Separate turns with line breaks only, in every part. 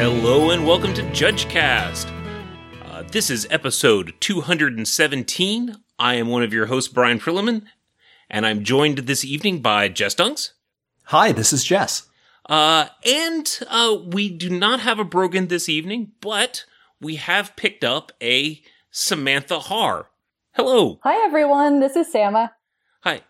Hello and welcome to JudgeCast. Uh, this is episode 217. I am one of your hosts, Brian Prillaman, and I'm joined this evening by Jess Dunks.
Hi, this is Jess.
Uh, and uh, we do not have a Brogan this evening, but we have picked up a Samantha Har. Hello.
Hi, everyone. This is Sama.
Hi.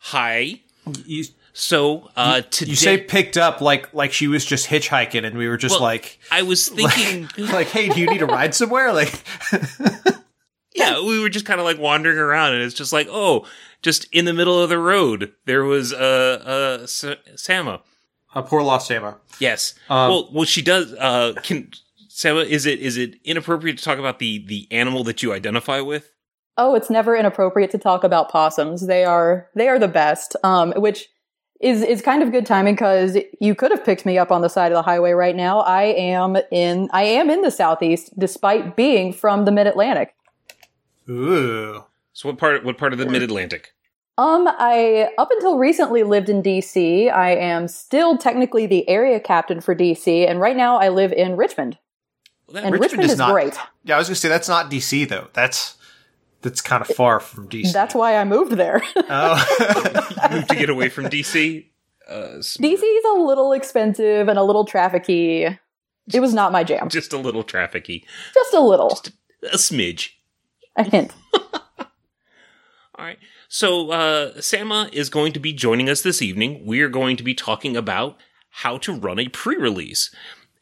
Hi.
You,
So uh, today,
you say picked up like like she was just hitchhiking, and we were just
Well,
like,
I was thinking,
like, hey, do you need a ride somewhere? Like,
yeah, we were just kind of like wandering around, and it's just like, oh, just in the middle of the road, there was uh, uh, S- Sama.
a poor lost Sama.
Yes.
Um,
well, well, she does. Uh, can Sama? Is it is it inappropriate to talk about the the animal that you identify with?
Oh, it's never inappropriate to talk about possums. They are they are the best. Um, which is is kind of good timing because you could have picked me up on the side of the highway right now. I am in I am in the southeast, despite being from the Mid Atlantic.
Ooh,
So what part? What part of the Mid Atlantic?
Um, I up until recently lived in DC. I am still technically the area captain for DC, and right now I live in Richmond.
Well, that,
And
Richmond
Richmond,
is
is
not-
great.
yeah, I was gonna say that's not DC though. That's that's kind of far from DC.
That's why I moved there.
oh.
moved to get away from DC. Uh,
DC is a little expensive and a little trafficy. It was not my jam.
just a little trafficky,
Just a little.
a smidge.
A hint.
All right. So uh, Sama is going to be joining us this evening. We are going to be talking about how to run a pre-release,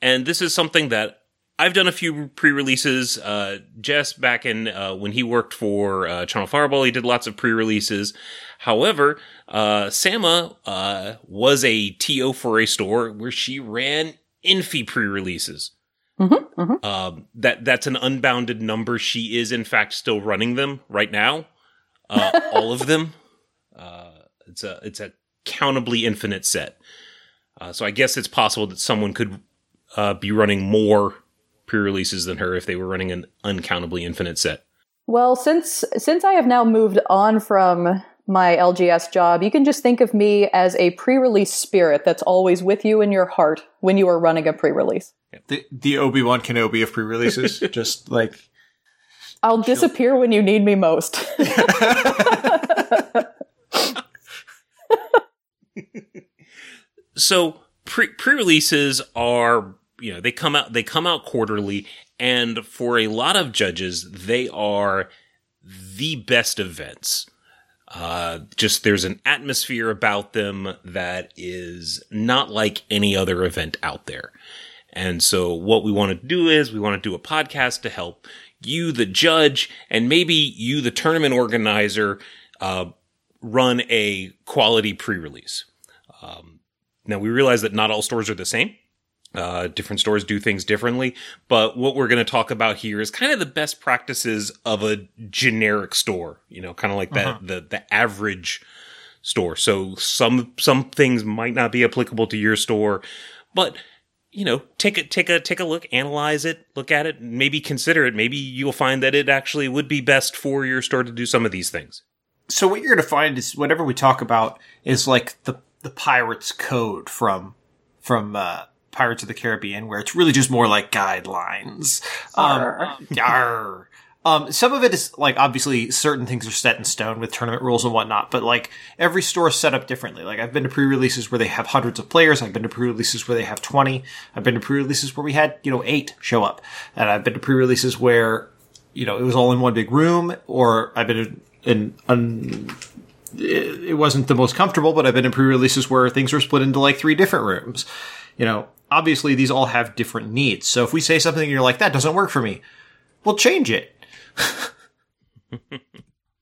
and this is something that I've done a few pre-releases. Uh, Jess, back in uh, when he worked for uh, Channel Fireball, he did lots of pre-releases. However, uh, Sama uh, was a TO for a store where she ran Infi pre-releases.
Mhm, mhm.
Um, that that's an unbounded number. She is in fact still running them right now uh, all of them. Uh, it's a it's a countably infinite set. Uh, so I guess it's possible that someone could uh, be running more pre-releases than her if they were running an uncountably infinite set.
Well, since since I have now moved on from my LGS job, you can just think of me as a pre-release spirit that's always with you in your heart when you are running a pre-release.
the the Obi Wan Kenobi of pre-releases, just like
I'll disappear when you need me most.
So pre pre-releases are you know they come out they come out quarterly, and for a lot of judges they are the best events. Uh, just there's an atmosphere about them that is not like any other event out there. And so what we want to do is we want to do a podcast to help you, the judge, and maybe you, the tournament organizer, uh, run a quality pre-release. Um, now we realize that not all stores are the same. Uh, different stores do things differently, but what we're going to talk about here is kind of the best practices of a generic store. You know, kind of like that the the average store. So some some things might not be applicable to your store, but you know, take a take a take a look, analyze it, look at it, maybe consider it. Maybe you'll find that it actually would be best for your store to do some of these things.
so what you're going to find is whatever we talk about is like the the pirates code from from uh, Pirates of the Caribbean, where it's really just more like guidelines.
Arr.
Um, arr. Um, some of it is like obviously certain things are set in stone with tournament rules and whatnot, but like every store is set up differently. Like I've been to pre-releases where they have hundreds of players. I've been to pre-releases where they have 20. I've been to pre-releases where we had, you know, eight show up. And I've been to pre-releases where, you know, it was all in one big room or I've been in, in it it wasn't the most comfortable, but I've been in pre-releases where things were split into like three different rooms. You know, obviously these all have different needs. So if we say something and you're like, that doesn't work for me, we'll change it.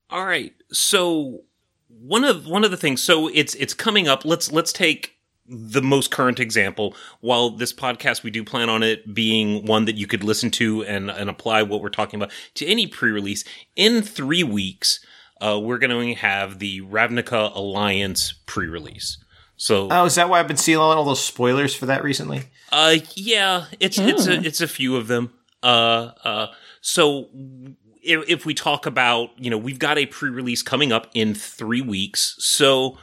All right. So one of one of the things so it's it's coming up. Let's let's take the most current example. While this podcast we do plan on it being one that you could listen to and and apply what we're talking about to any pre-release in 3 weeks. Uh, we're going to have the Ravnica Allegiance pre-release. So
Oh, is that why I've been seeing all those spoilers for that recently?
Uh, yeah, it's it's a it's a few of them. Uh, uh, so if, if we talk about, you know, we've got a pre-release coming up in three weeks, so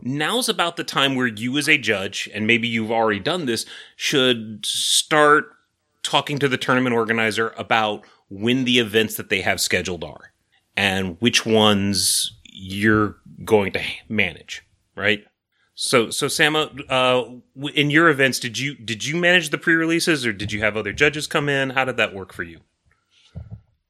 now's about the time where you, as a judge, and maybe you've already done this, should start talking to the tournament organizer about when the events that they have scheduled are and which ones you're going to manage, right? So, so Sam, uh, in your events, did you did you manage the pre-releases, or did you have other judges come in? How did that work for you?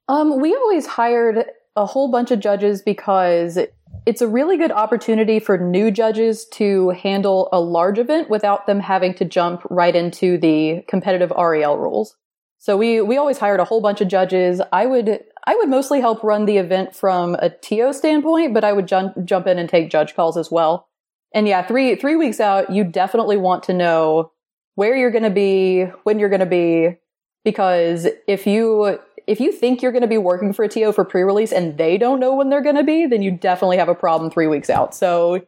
Um, we always hired a whole bunch of judges because it's a really good opportunity for new judges to handle a large event without them having to jump right into the competitive REL rules. So we we always hired a whole bunch of judges. I would I would mostly help run the event from a TO standpoint, but I would jump jump in and take judge calls as well. And yeah, three three weeks out, you definitely want to know where you're going to be, when you're going to be, because if you if you think you're going to be working for a TO for pre-release and they don't know when they're going to be, then you definitely have a problem three weeks out. So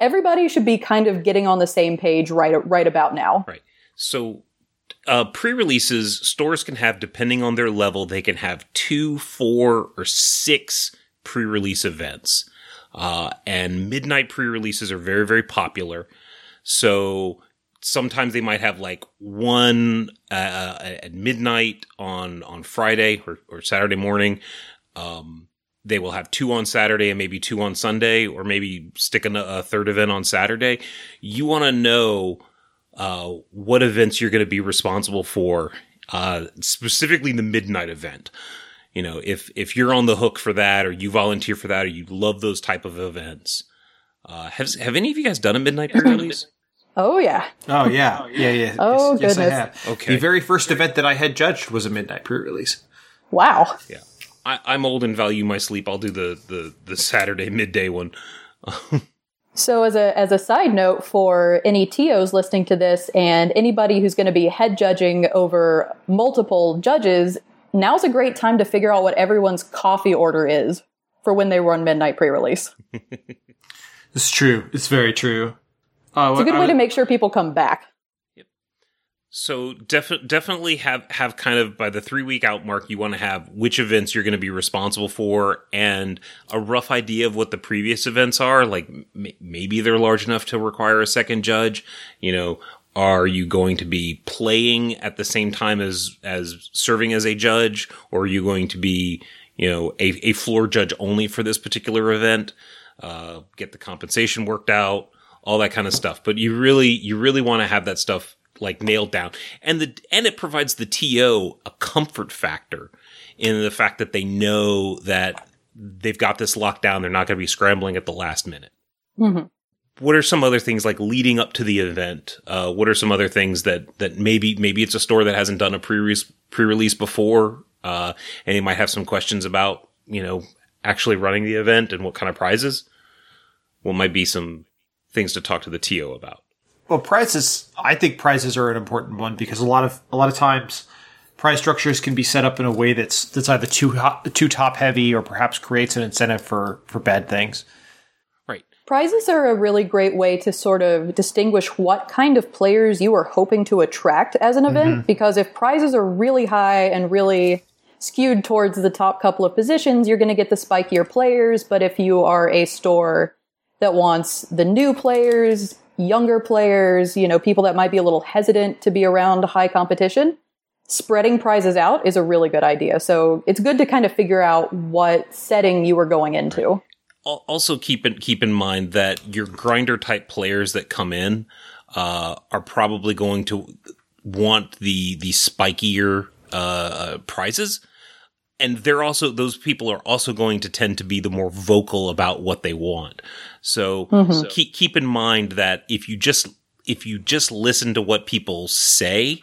everybody should be kind of getting on the same page right right about now.
Right. So uh, pre-releases stores can have depending on their level they can have two four or six pre-release events uh, and midnight pre-releases are very very popular. So sometimes they might have like one uh, at midnight on on friday or, or saturday morning. Um, they will have two on saturday and maybe two on sunday or maybe stick a, a third event on saturday. You want to know uh, what events you're going to be responsible for, uh, specifically the midnight event. You know, if if you're on the hook for that, or you volunteer for that, or you love those type of events, uh, have have any of you guys done a midnight pre-release?
Oh yeah.
Oh yeah. Yeah yeah.
oh
yes,
goodness.
Yes, I have.
Okay.
The very first event that I had judged was a midnight pre-release.
Wow.
Yeah. I, I'm old and value my sleep. I'll do the the the Saturday midday one.
So as a as a side note for any TOs listening to this and anybody who's going to be head judging over multiple judges, now's a great time to figure out what everyone's coffee order is for when they run midnight pre-release.
It's true. It's very true. Uh,
It's a good way to make sure people come back. Yep.
So def- definitely have have kind of by the three week out mark, you want to have which events you're going to be responsible for and a rough idea of what the previous events are. Like m- maybe they're large enough to require a second judge. You know, are you going to be playing at the same time as as serving as a judge, or are you going to be you know a, a floor judge only for this particular event? Uh, get the compensation worked out, all that kind of stuff. But you really you really want to have that stuff like nailed down. And the and it provides the TO a comfort factor in the fact that they know that they've got this locked down. They're not going to be scrambling at the last minute.
Mhm.
What are some other things like leading up to the event? Uh, what are some other things that that maybe maybe it's a store that hasn't done a pre pre release before, uh, and they might have some questions about you know actually running the event and what kind of prizes. What might be some things to talk to the TO about?
Well, prizes. I think prizes are an important one because a lot of a lot of times prize structures can be set up in a way that's that's either too hot, too top heavy or perhaps creates an incentive for for bad things.
Prizes are a really great way to sort of distinguish what kind of players you are hoping to attract as an event. Mm-hmm. Because if prizes are really high and really skewed towards the top couple of positions, you're going to get the spikier players. But if you are a store that wants the new players, younger players, you know, people that might be a little hesitant to be around high competition, spreading prizes out is a really good idea. So it's good to kind of figure out what setting you are going into.
Al- Also, keep in keep in mind that your grinder type players that come in uh, are probably going to want the the spikier uh, prizes, and they're also those people are also going to tend to be the more vocal about what they want. So, so keep keep in mind that if you just if you just listen to what people say,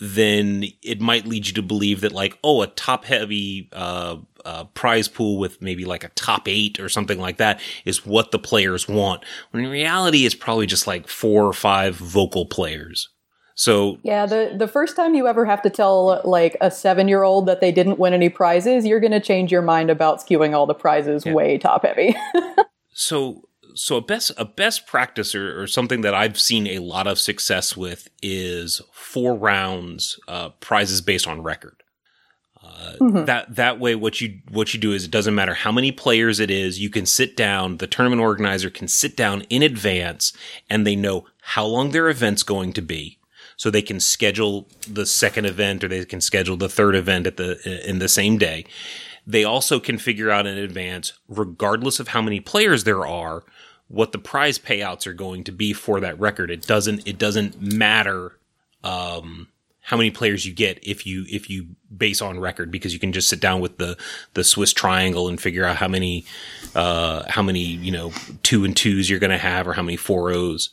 then it might lead you to believe that like oh a top heavy uh, uh, prize pool with maybe like a top eight or something like that is what the players want when in reality it's probably just like four or five vocal players so
Yeah, the the first time you ever have to tell like a seven year old that they didn't win any prizes, you're going to change your mind about skewing all the prizes way top heavy.
so so a best a best practice or, or something that I've seen a lot of success with is four rounds uh, prizes based on record. Uh, That that way, what you what you do is it doesn't matter how many players it is. You can sit down. The tournament organizer can sit down in advance, and they know how long their event's going to be. so they can schedule the second event or they can schedule the third event at the in the same day. They also can figure out in advance, regardless of how many players there are, what the prize payouts are going to be for that record. It doesn't it doesn't matter um, how many players you get if you if you base on record because you can just sit down with the the Swiss triangle and figure out how many uh, how many you know two and twos you're going to have or how many four O's.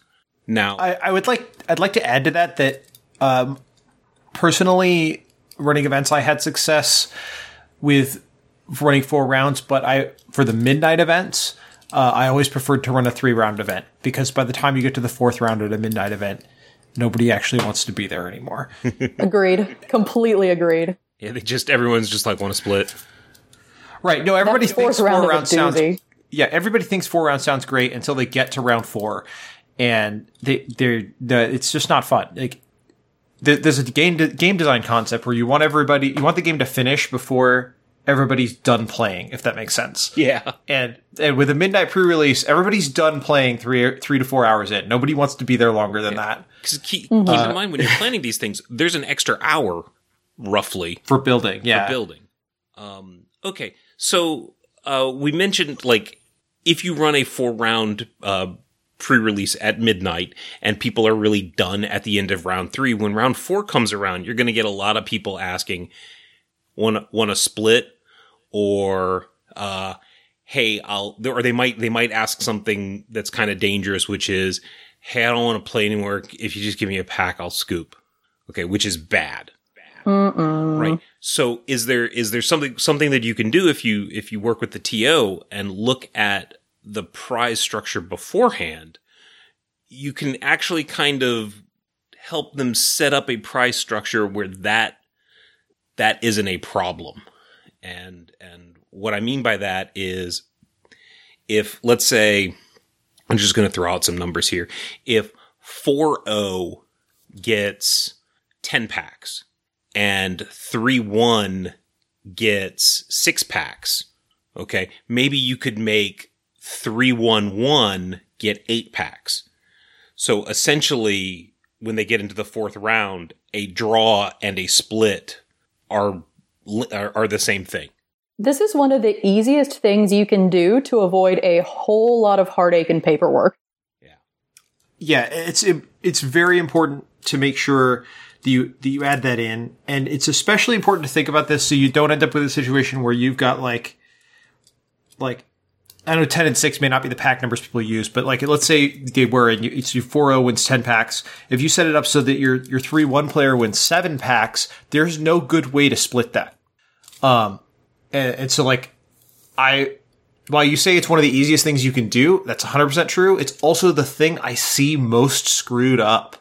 Now,
I, I would like I'd like to add to that that um, personally running events I had success with running four rounds, but I for the midnight events uh, I always preferred to run a three round event because by the time you get to the fourth round at a midnight event, nobody actually wants to be there anymore.
agreed. Completely agreed.
yeah, they just everyone's just like want to split.
right? No, everybody
That
thinks
fourth round
four rounds sounds.
doozy.
Yeah, everybody thinks four rounds sounds great until they get to round four, and they they're the it's just not fun. Like there's a game de- game design concept where you want everybody you want the game to finish before everybody's done playing, if that makes sense.
Yeah,
And and with a midnight pre-release, everybody's done playing three three to four hours in. Nobody wants to be there longer than that
because keep,
Mm-hmm.
keep in mind when you're planning these things, there's an extra hour roughly
for building. Yeah,
building. Um, okay, so uh, we mentioned like if you run a four round uh, pre-release at midnight and people are really done at the end of round three, when round four comes around, you're going to get a lot of people asking, "Want want to split?" Or uh, "Hey, I'll," or they might they might ask something that's kind of dangerous, which is, "Hey, I don't want to play anymore. If you just give me a pack, I'll scoop." Okay, which is bad. Right. So is there is there something something that you can do if you if you work with the TO and look at the prize structure beforehand? You can actually kind of help them set up a prize structure where that that isn't a problem. And and what I mean by that is if let's say I'm just going to throw out some numbers here. If 4-0 gets 10 packs and 3 1 gets six packs, okay, maybe you could make 3 1 1 get eight packs. So essentially, when they get into the fourth round, a draw and a split are, are, are the same thing.
This is one of the easiest things you can do to avoid a whole lot of heartache and paperwork.
yeah, Yeah, it's it's very important to make sure that you that you add that in, and it's especially important to think about this so you don't end up with a situation where you've got like like I know ten and six may not be the pack numbers people use, but like let's say they were and you, it's you four zero wins ten packs. If you set it up so that your your three one player wins seven packs, there's no good way to split that. Um, and, and so like I while you say it's one of the easiest things you can do, that's 100% true. It's also the thing I see most screwed up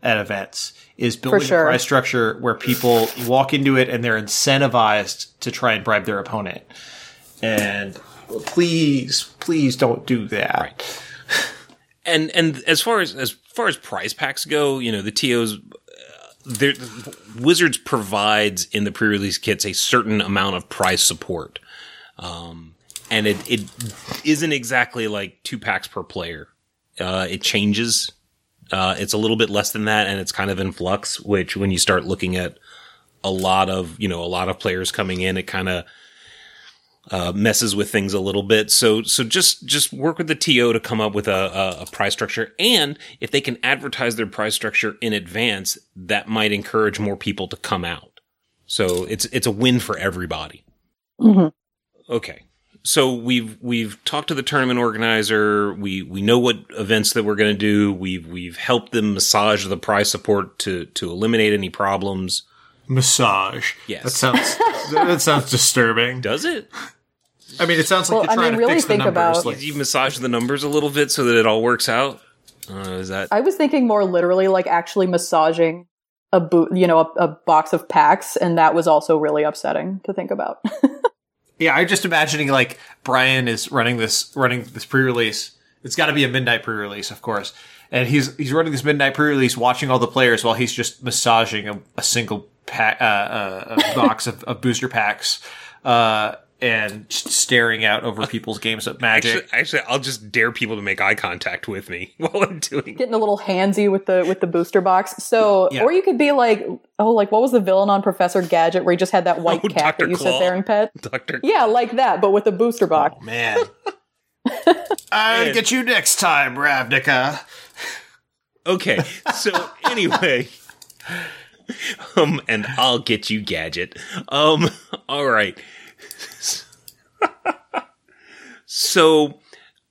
at events is building
sure.
a prize structure where people walk into it and they're incentivized to try and bribe their opponent. And please, please don't do that. Right.
And and as far as as far as prize packs go, you know the TOs, there Wizards provides in the pre-release kits a certain amount of prize support, um, and it it isn't exactly like two packs per player. Uh, it changes. Uh, it's a little bit less than that, and it's kind of in flux. Which, when you start looking at a lot of you know a lot of players coming in, it kind of uh, messes with things a little bit. So so just just work with the TO to come up with a, a, a price structure, and if they can advertise their price structure in advance, that might encourage more people to come out. So it's it's a win for everybody.
Mhm.
Okay. So we've we've talked to the tournament organizer. We we know what events that we're going to do. We've we've helped them massage the price support to to eliminate any problems.
Massage.
Yes.
That sounds that sounds disturbing.
Does it?
I mean, it sounds like
Well,
you're
I
trying
mean,
to
really
fix the
think
numbers.
about-
like,
You massage the numbers a little bit so that it all works out. Uh, is that
I was thinking more literally like actually massaging a boot, you know, a, a box of packs, and that was also really upsetting to think about.
Yeah, I'm just imagining like Brian is running this running this pre-release. It's got to be a midnight pre-release, of course, and he's he's running this midnight pre-release, watching all the players while he's just massaging a, a single pack, uh, uh, a box of, of booster packs. Uh, and staring out over people's games of Magic.
Actually, actually, I'll just dare people to make eye contact with me while I'm doing.
getting a little handsy with the with the booster box. So,
Yeah.
or you could be like, oh, like what was the villain on Professor Gadget where he just had that white
Oh,
cat
Dr.
that you
Claw.
sit there and pet?
Doctor.
Yeah, like that, but with a booster box.
Oh, man. I'll
Man.
get you next time, Ravnica.
Okay, so anyway, um, and I'll get you gadget. Um, all right. So,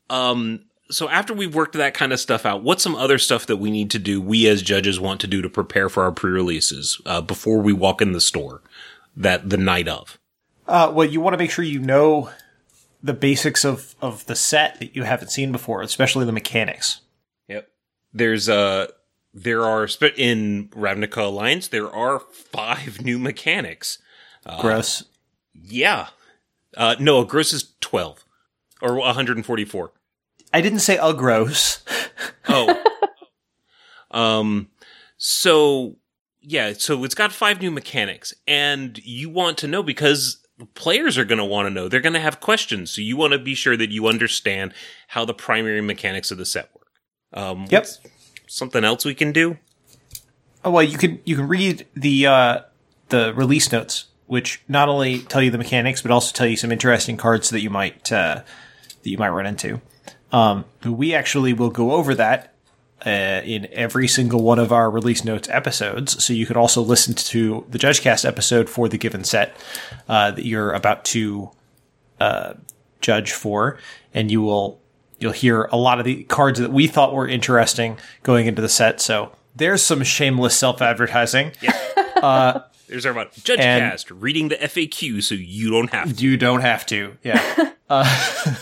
um, so after we've worked that kind of stuff out, what's some other stuff that we need to do? We as judges want to do to prepare for our pre-releases uh, before we walk in the store that the night of.
Uh, well, you want to make sure you know the basics of, of the set that you haven't seen before, especially the mechanics.
Yep. There's uh there are in Ravnica Allegiance there are five new mechanics.
Gross.
Yeah. Uh no, gross is 12 or 144.
I didn't say gross.
Oh. um so yeah, so it's got five new mechanics and you want to know because players are going to want to know. They're going to have questions. So you want to be sure that you understand how the primary mechanics of the set work. Um
Yep.
something else we can do?
Oh well, you can you can read the uh, the release notes, which not only tell you the mechanics, but also tell you some interesting cards that you might uh, that you might run into. Um, we actually will go over that uh, in every single one of our release notes episodes. So you could also listen to the JudgeCast episode for the given set uh, that you're about to uh, judge for, and you will you'll hear a lot of the cards that we thought were interesting going into the set. So there's some shameless self advertising. Yeah.
There's our about Judge
And-
Cast reading the FAQ so you don't have to.
You don't have to. Yeah.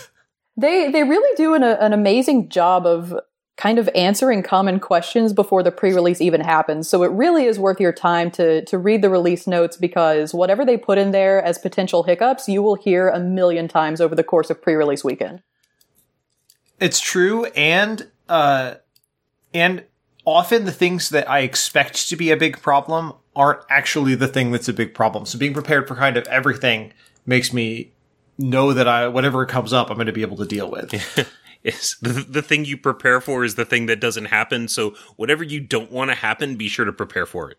They they really do an, an amazing job of kind of answering common questions before the pre-release even happens. So it really is worth your time to to read the release notes because whatever they put in there as potential hiccups, you will hear a million times over the course of pre-release weekend.
it's true. And, uh, and often the things that I expect to be a big problem aren't actually the thing that's a big problem. So being prepared for kind of everything makes me know that I, whatever comes up, I'm going to be able to deal with.
It's the, the thing you prepare for is the thing that doesn't happen. So whatever you don't want to happen, be sure to prepare for it.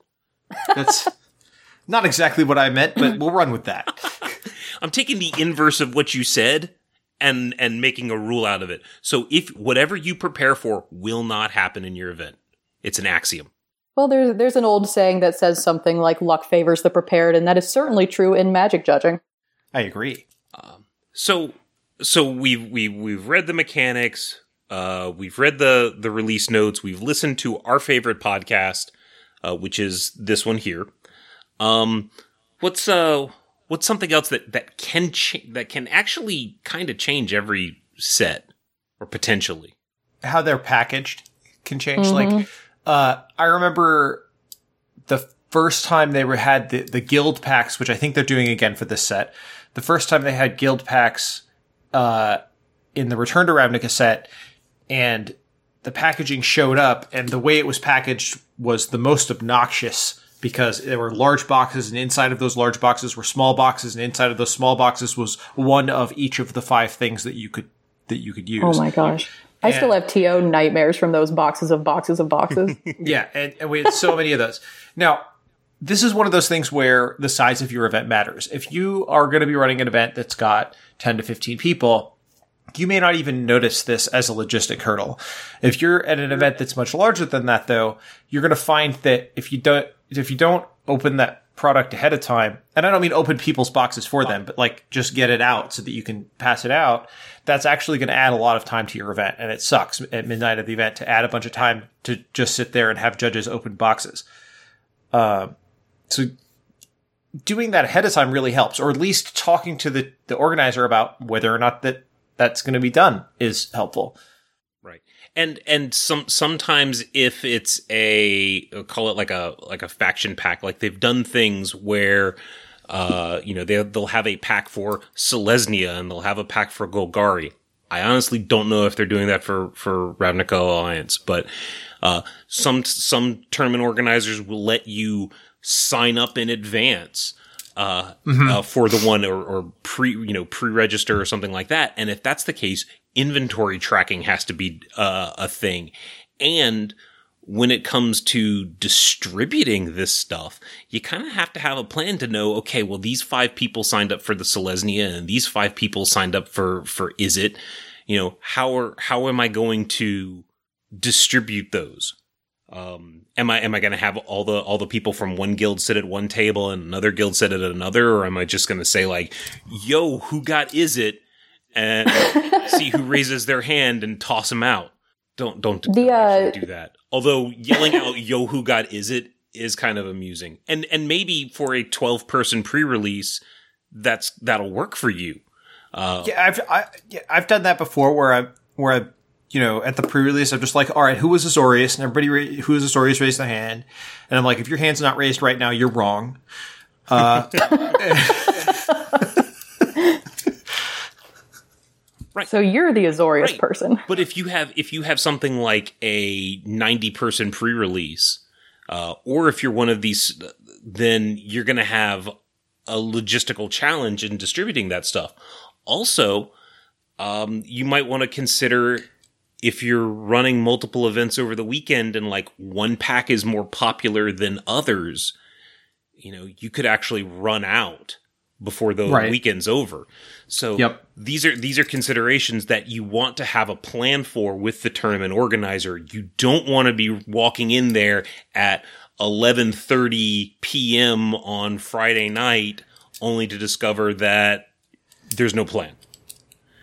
That's not exactly what I meant, but we'll run with that.
I'm taking the inverse of what you said and and making a rule out of it. So if whatever you prepare for will not happen in your event, it's an axiom.
Well, there's there's an old saying that says something like luck favors the prepared, and that is certainly true in magic judging.
I agree.
So so we've we we've read the mechanics, uh, we've read the the release notes, we've listened to our favorite podcast, uh, which is this one here. Um, what's uh what's something else that that can cha- that can actually kind of change every set or potentially?
how they're packaged can change. Like, uh, I remember the first time they were had the, the guild packs, which I think they're doing again for this set. The first time they had guild packs, uh, in the Return to Ravnica set, and the packaging showed up, and the way it was packaged was the most obnoxious because there were large boxes, and inside of those large boxes were small boxes, and inside of those small boxes was one of each of the five things that you could that you could use.
Oh my gosh. I still have TO nightmares from those boxes of boxes of boxes.
Yeah, and, and we had so many of those. Now, this is one of those things where the size of your event matters. If you are going to be running an event that's got 10 to 15 people, you may not even notice this as a logistic hurdle. If you're at an event that's much larger than that though, you're going to find that if you don't if you don't open that product ahead of time, and I don't mean open people's boxes for them, but like just get it out so that you can pass it out, that's actually going to add a lot of time to your event. And it sucks at midnight of the event to add a bunch of time to just sit there and have judges open boxes. Uh, so doing that ahead of time really helps, or at least talking to the, the organizer about whether or not that that's going to be done is helpful.
Right. And and some sometimes if it's a call it like a like a faction pack, like they've done things where uh you know they they'll have a pack for Selesnya and they'll have a pack for Golgari. I honestly don't know if they're doing that for for Ravnica Allegiance, but uh some some tournament organizers will let you sign up in advance uh, uh, for the one or, or pre you know pre register or something like that. And if that's the case, inventory tracking has to be uh, a thing. And when it comes to distributing this stuff, you kind of have to have a plan to know, okay, well, these five people signed up for the Selesnya and these five people signed up for, for Izzet? You know, how are, how am I going to distribute those? Um, am I, am I going to have all the, all the people from one guild sit at one table and another guild sit at another? Or am I just going to say like, yo, who got Izzet?" And see who raises their hand and toss them out. Don't, don't,
The,
don't
uh,
do that. Although yelling out "Yo, who got Izzet?" is kind of amusing, and and maybe for a twelve person pre release, that's that'll work for you. Uh,
Yeah, I've I, yeah, I've done that before where I where I you know at the pre-release I'm just like, all right, who was Azorius? And everybody ra- who is Azorius raised their hand, and I'm like, if your hand's not raised right now, you're wrong. Right.
So you're the Azorius
Right.
person.
But if you have if you have something like a ninety person pre release, uh, or if you're one of these, then you're going to have a logistical challenge in distributing that stuff. Also, um, you might want to consider if you're running multiple events over the weekend and like one pack is more popular than others, you know, you could actually run out before the
Right.
weekend's over. So
Yep.
these are these are considerations that you want to have a plan for with the tournament organizer. You don't want to be walking in there at 11:30 p.m. on Friday night only to discover that there's no plan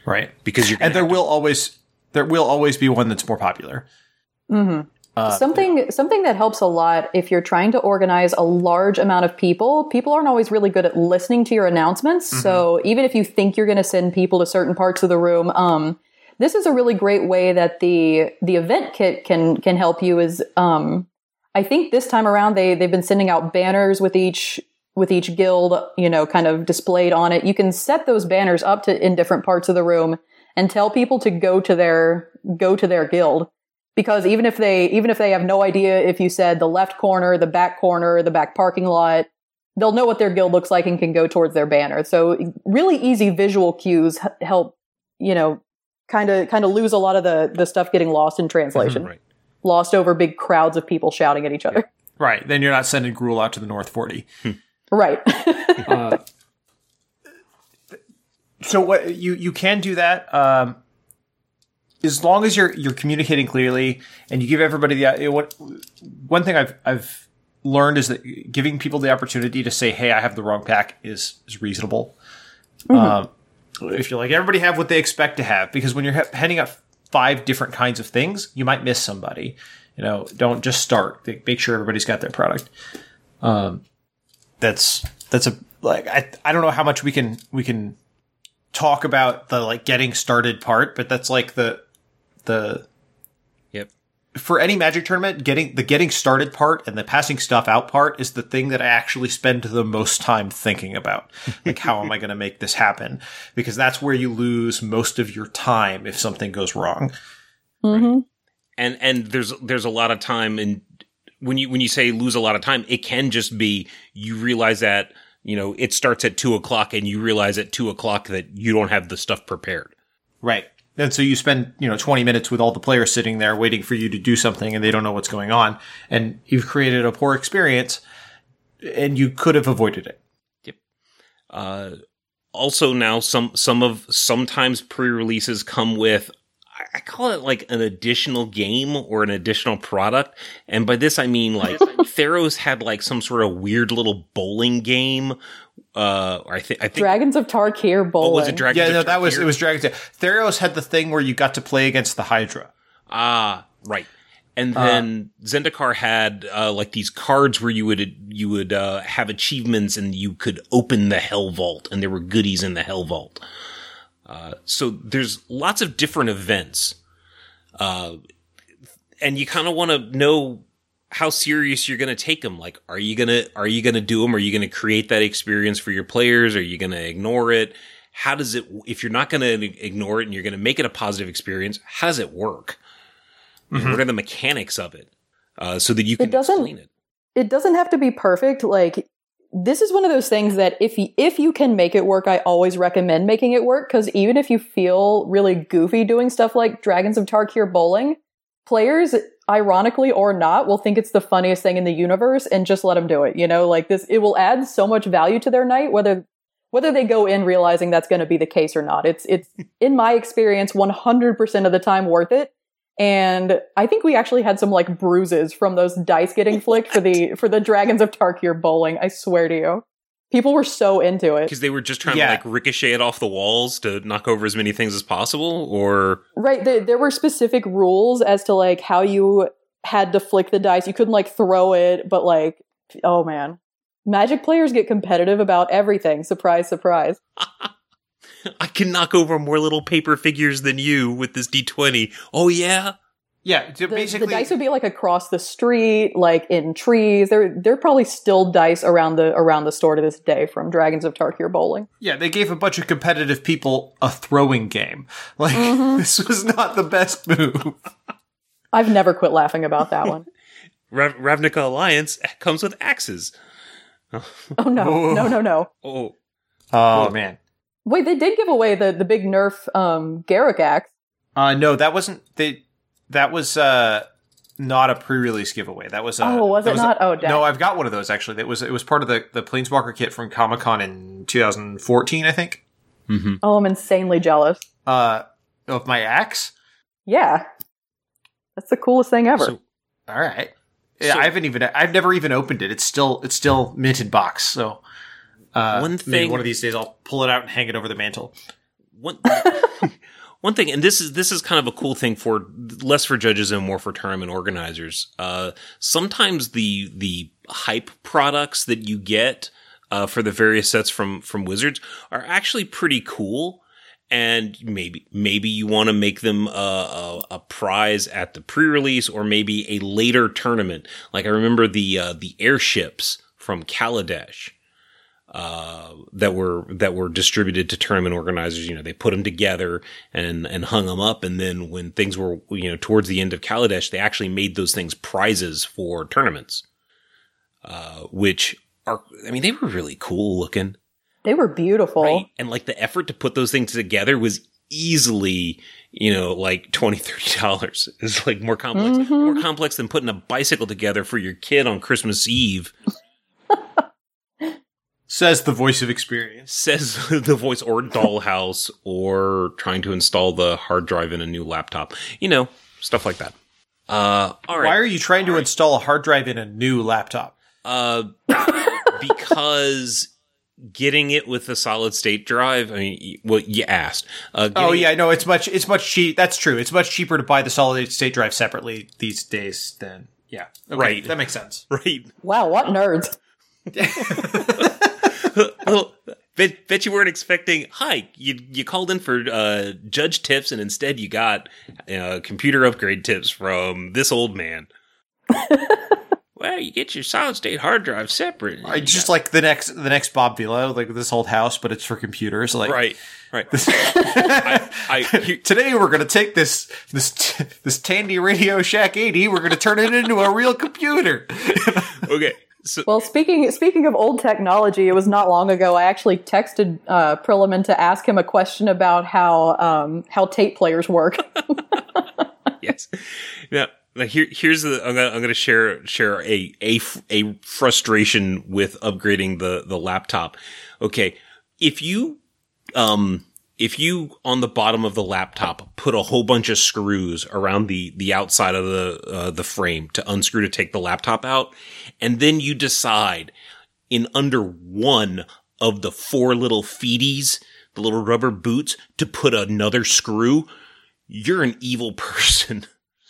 Right,
because you're
and there
have to-
will always there will always be one that's more popular.
something something that helps a lot if you're trying to organize a large amount of people people aren't always really good at listening to your announcements. So even if you think you're going to send people to certain parts of the room um, this is a really great way that the the event kit can can help you is um, i think this time around they they've been sending out banners with each with each guild you know kind of displayed on it. You can set those banners up to in different parts of the room and tell people to go to their go to their guild. Because even if they even if they have no idea if you said the left corner the back corner the back parking lot they'll know what their guild looks like and can go towards their banner. So really easy visual cues help you know kind of kind of lose a lot of the the stuff getting lost in translation.
Mm-hmm, right.
lost over big crowds of people shouting at each other.
Right, then you're not sending Gruul out to the North Forty.
right uh,
So what you you can do that um, as long as you're you're communicating clearly and you give everybody the what one thing I've I've learned is that giving people the opportunity to say hey I have the wrong pack is is reasonable. Um, if you're like everybody have what they expect to have because when you're handing out five different kinds of things you might miss somebody. You know, don't just start. Make sure everybody's got their product. Um, that's that's a like I I don't know how much we can we can talk about the like getting started part, but that's like the the
Yep.
for any magic tournament, getting the getting started part and the passing stuff out part is the thing that I actually spend the most time thinking about. Like how am I going to make this happen? Because that's where you lose most of your time if something goes wrong.
hmm
and and there's there's a lot of time and when you when you say lose a lot of time it can just be you realize that you know it starts at two o'clock and you realize at two o'clock that you don't have the stuff prepared
Right. And so you spend, you know, 20 minutes with all the players sitting there waiting for you to do something and they don't know what's going on. And you've created a poor experience and you could have avoided it. Yep.
Uh also now some some of sometimes pre-releases come with I- I call it like an additional game or an additional product. And by this, I mean like Theros had like some sort of weird little bowling game. Uh, I think, I think,
dragons of tarkir bowling.
oh, was it Dragons
Yeah,
of
no, that was, it was Dragon's Den. Theros had the thing where you got to play against the Hydra.
Ah, right. And then Zendikar had uh, like these cards where you would you would uh, have achievements and you could open the Hell Vault, and there were goodies in the Hell Vault. Uh, so there's lots of different events, uh, and you kind of want to know how serious you're going to take them. Like, are you gonna are you gonna do them? Are you going to create that experience for your players? Are you going to ignore it? How does it? If you're not going to ignore it and you're going to make it a positive experience, how does it work? What are the mechanics of it? Uh, so that you can
doesn't-
explain it.
it doesn't have to be perfect like this is one of those things that if you, if you can make it work, I always recommend making it work because even if you feel really goofy doing stuff like Dragons of Tarkir bowling, players, ironically or not, will think it's the funniest thing in the universe and just let them do it. You know, like this, it will add so much value to their night, whether whether they go in realizing that's going to be the case or not. It's it's in my experience 100% of the time worth it. And I think we actually had some like bruises from those dice getting flicked for the for the Dragons of Tarkir bowling. I swear to you. People were so into it.
Because they were just trying
Yeah.
to like ricochet it off the walls to knock over as many things as possible, or
Right. There, there were specific rules as to like how you had to flick the dice. You couldn't like throw it, but like, oh man. Magic players get competitive about everything. Surprise, surprise.
I can knock over more little paper figures than you with this d20. Oh yeah,
Yeah, so
The,
basically,
the dice would be like across the street, like in trees. There, there are probably still dice around the around the store to this day from Dragons of Tarkir bowling.
yeah, they gave a bunch of competitive people a throwing game. Like
Mm-hmm.
this was not the best move.
I've never quit laughing about that one.
Rav- Ravnica Allegiance comes with axes.
Oh no, no, no, no.
Oh,
Oh man.
Wait, they did give away the the big Nerf um, Garruk axe.
Uh no, that wasn't they that was uh not a pre-release giveaway. That was uh,
Oh, was
that
it not? Oh, dang.
No, I've got one of those actually. That was it was part of the the Planeswalker kit from Comic-Con in 2014, I think.
Oh, I'm insanely jealous.
Uh of my axe?
Yeah, that's the coolest thing ever.
so
All right. Yeah,
So-
I haven't even I've never even opened it. It's still it's still minted box. So uh
One
maybe
thing-
one of these days I'll pull it out and hang it over the mantle.
one one thing, and this is this is kind of a cool thing for less for judges and more for tournament organizers. Uh, sometimes the the hype products that you get uh, for the various sets from from Wizards are actually pretty cool. And maybe maybe you want to make them a, a, a prize at the pre-release, or maybe a later tournament. Like I remember the uh, the airships from Kaladesh uh, that were that were distributed to tournament organizers. You know, they put them together and and hung them up, and then when things were you know towards the end of Kaladesh, they actually made those things prizes for tournaments, uh, which are I mean they were really cool looking,
They were beautiful.
right? And like the effort to put those things together was easily you know like 20 30 dollars it's like more complex more complex than putting a bicycle together for your kid on christmas eve
Says the voice of experience.
says the voice or dollhouse or trying to install the hard drive in a new laptop you know stuff like that uh all
Why are you trying to install a hard drive in a new laptop?
uh because getting it with a solid state drive i mean y- well you asked uh
Oh yeah, no, it's much it's much cheap. That's true. It's much cheaper to buy the solid state drive separately these days than yeah. Okay,
Right.
that makes sense.
right
Wow, what nerds!
Well, bet, bet you weren't expecting. Hi, you you called in for uh, judge tips, and instead you got uh, computer upgrade tips from this old man. well, you get your solid state hard drive separate.
I just like the next the next Bob Vila, like this old house, but it's for computers. Like
right, right. I, I here-
today we're gonna take this this this Tandy Radio Shack 80, we're gonna turn it into a real computer.
okay. So
Well, speaking speaking of old technology, it was not long ago. I actually texted uh, Prillaman to ask him a question about how um, how tape players work.
yes. Now, now here, here's the. I'm gonna, I'm gonna share share a, a a frustration with upgrading the the laptop. Okay, if you um if you on the bottom of the laptop put a whole bunch of screws around the the outside of the uh, the frame to unscrew to take the laptop out, and then you decide in under one of the four little feeties, the little rubber boots, to put another screw, you're an evil person.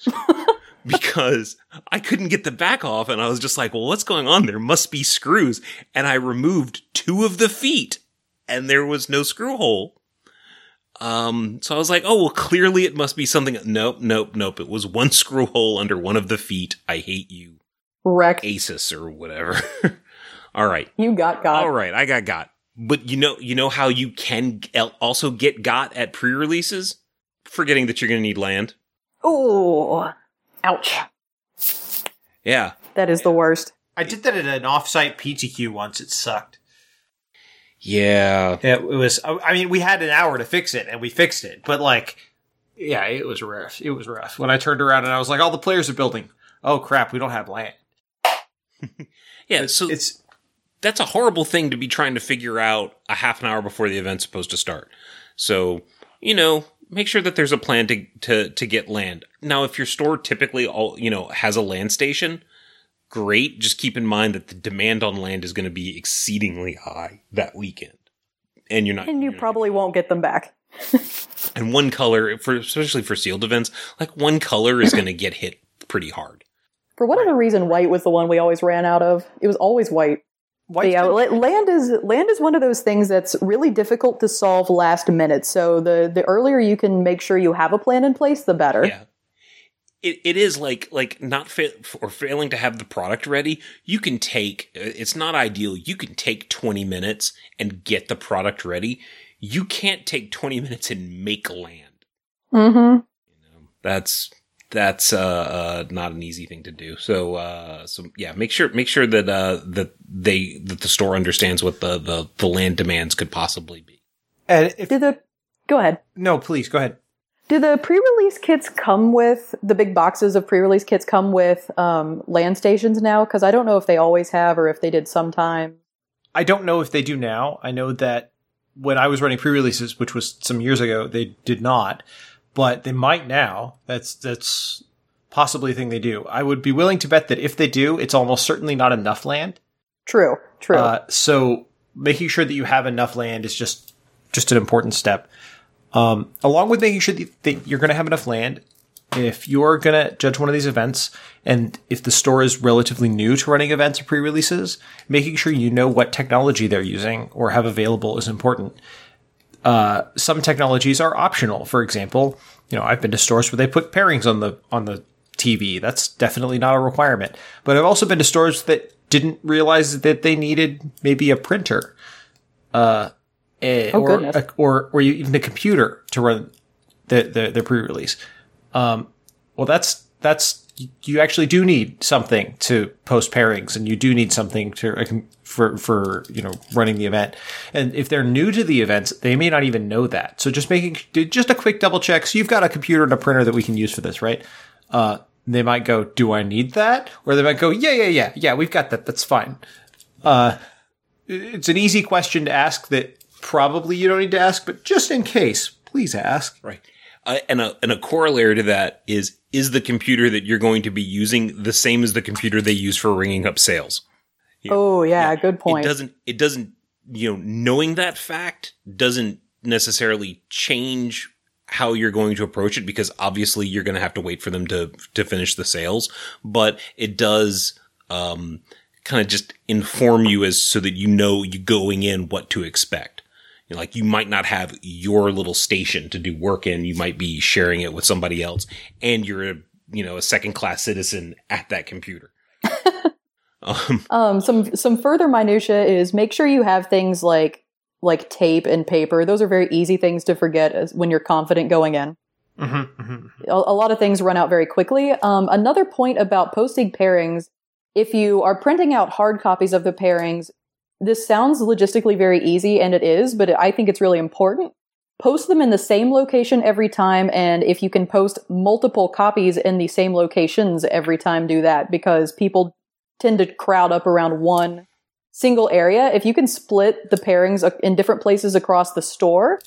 because I couldn't get the back off and I was just like, well, what's going on? There must be screws. And I removed two of the feet and there was no screw hole. Um, so I was like, oh, well, clearly it must be something. Nope, nope, nope. It was one screw hole under one of the feet. I hate you,
Wrecked.
Asus or whatever. All right.
You got got.
All right, I got got. But you know, you know how you can also get got at pre-releases, forgetting that you're going to need land.
Ooh, ouch.
Yeah,
That is the worst.
I did that at an offsite PTQ once. It sucked.
Yeah.
It, it was. I mean, we had an hour to fix it, and we fixed it. But like, yeah, it was rough. It was rough. When I turned around and I was like, all the players are building. Oh crap, we don't have land.
Yeah, so
It's
that's a horrible thing to be trying to figure out a half an hour before the event's supposed to start. So, you know, make sure that there's a plan to to to get land. Now, if your store typically all, you know, has a land station, great. Just keep in mind that the demand on land is going to be exceedingly high that weekend. And you're not
And you
you're not-
probably won't get them back.
and one color for especially for sealed events, like one color is going to get hit pretty hard.
For whatever reason, white was the one we always ran out of. It was always white. Yeah, la- land is land is one of those things that's really difficult to solve last minute. So the the earlier you can make sure you have a plan in place, the better.
Yeah. It, it is like like not fit or failing to have the product ready. You can take it's not ideal. You can take 20 minutes and get the product ready. You can't take 20 minutes and make land.
Mm-hmm.
That's that's uh, uh not an easy thing to do. So uh so yeah, make sure make sure that uh that they that the store understands what the the, the land demands could possibly be.
and if
Do the go ahead.
no, please go ahead.
Do the pre-release kits come with the big boxes of pre-release kits come with um, land stations now? Because I don't know if they always have or if they did sometime.
I don't know if they do now. I know that when I was running pre-releases, which was some years ago, they did not, but they might now. That's that's possibly a thing they do. I would be willing to bet that if they do, it's almost certainly not enough land.
True, true.
Uh, so making sure that you have enough land is just just an important step. Um, along with making sure that that you're going to have enough land, if you're going to judge one of these events, and if the store is relatively new to running events or pre-releases, making sure you know what technology they're using or have available is important. Uh, some technologies are optional. For example, you know, I've been to stores where they put pairings on the on the TV. That's definitely not a requirement. But I've also been to stores that didn't realize that they needed maybe a printer, uh, eh,
Oh,
or, a, or or even a computer to run the the, the pre-release. Um, well, that's that's you actually do need something to post pairings, and you do need something to for for you know running the event. And if they're new to the events, they may not even know that. So just making just a quick double check. So you've got a computer and a printer that we can use for this, right? Uh, they might go, "Do I need that?" Or they might go, "Yeah, yeah, yeah, yeah, we've got that. That's fine." Uh, it's an easy question to ask that probably you don't need to ask, but just in case, please ask.
Right. Uh, and a and a corollary to that is is the computer that you're going to be using the same as the computer they use for ringing up sales?
oh yeah, good point.
It doesn't it doesn't you know knowing that fact doesn't necessarily change how you're going to approach it because obviously you're going to have to wait for them to to finish the sales, but it does um kind of just inform you as so that you know you going in what to expect. You know, like you might not have your little station to do work in. You might be sharing it with somebody else and you're a, you know, a second class citizen at that computer. um,
Um, some some further minutia is make sure you have things like like tape and paper. Those are very easy things to forget as, when you're confident going in.
Mm-hmm,
A, a lot of things run out very quickly. Um, another point about posting pairings: if you are printing out hard copies of the pairings, this sounds logistically very easy, and it is, but I think it's really important. Post them in the same location every time, and if you can post multiple copies in the same locations every time, do that because people tend to crowd up around one single area. If you can split the pairings uh, in different places across the store,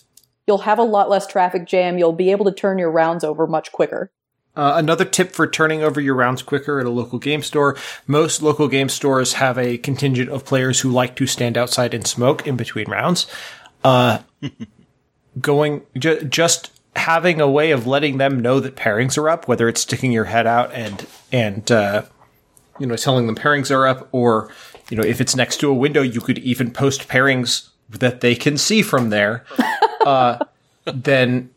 you'll have a lot less traffic jam. You'll be able to turn your rounds over much quicker.
Uh, another tip for turning over your rounds quicker at a local game store. Most local game stores have a contingent of players who like to stand outside and smoke in between rounds. Uh, going, ju- just having a way of letting them know that pairings are up, whether it's sticking your head out and, and, uh, you know, telling them pairings are up, or, you know, if it's next to a window, you could even post pairings that they can see from there. Uh, then,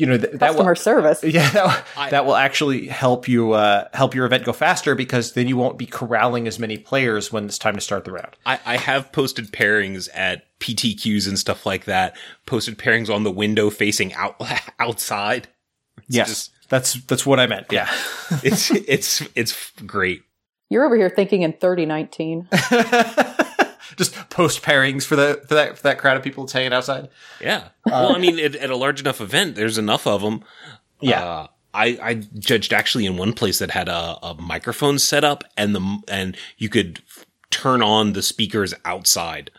you know, th- that will,
Customer service.
yeah, that, that will actually help you uh, help your event go faster because then you won't be corralling as many players when it's time to start the round.
I, I have posted pairings at PTQs and stuff like that. Posted pairings on the window facing out outside. It's
yes,
just-
that's that's what I meant. Yeah,
it's it's it's great.
You're over here thinking in 3019.
Just post pairings for the for that for that crowd of people that's hanging outside.
Yeah. well, I mean, at, at a large enough event, there's enough of them.
Yeah.
Uh, I, I judged actually in one place that had a, a microphone set up and the and you could f- turn on the speakers outside.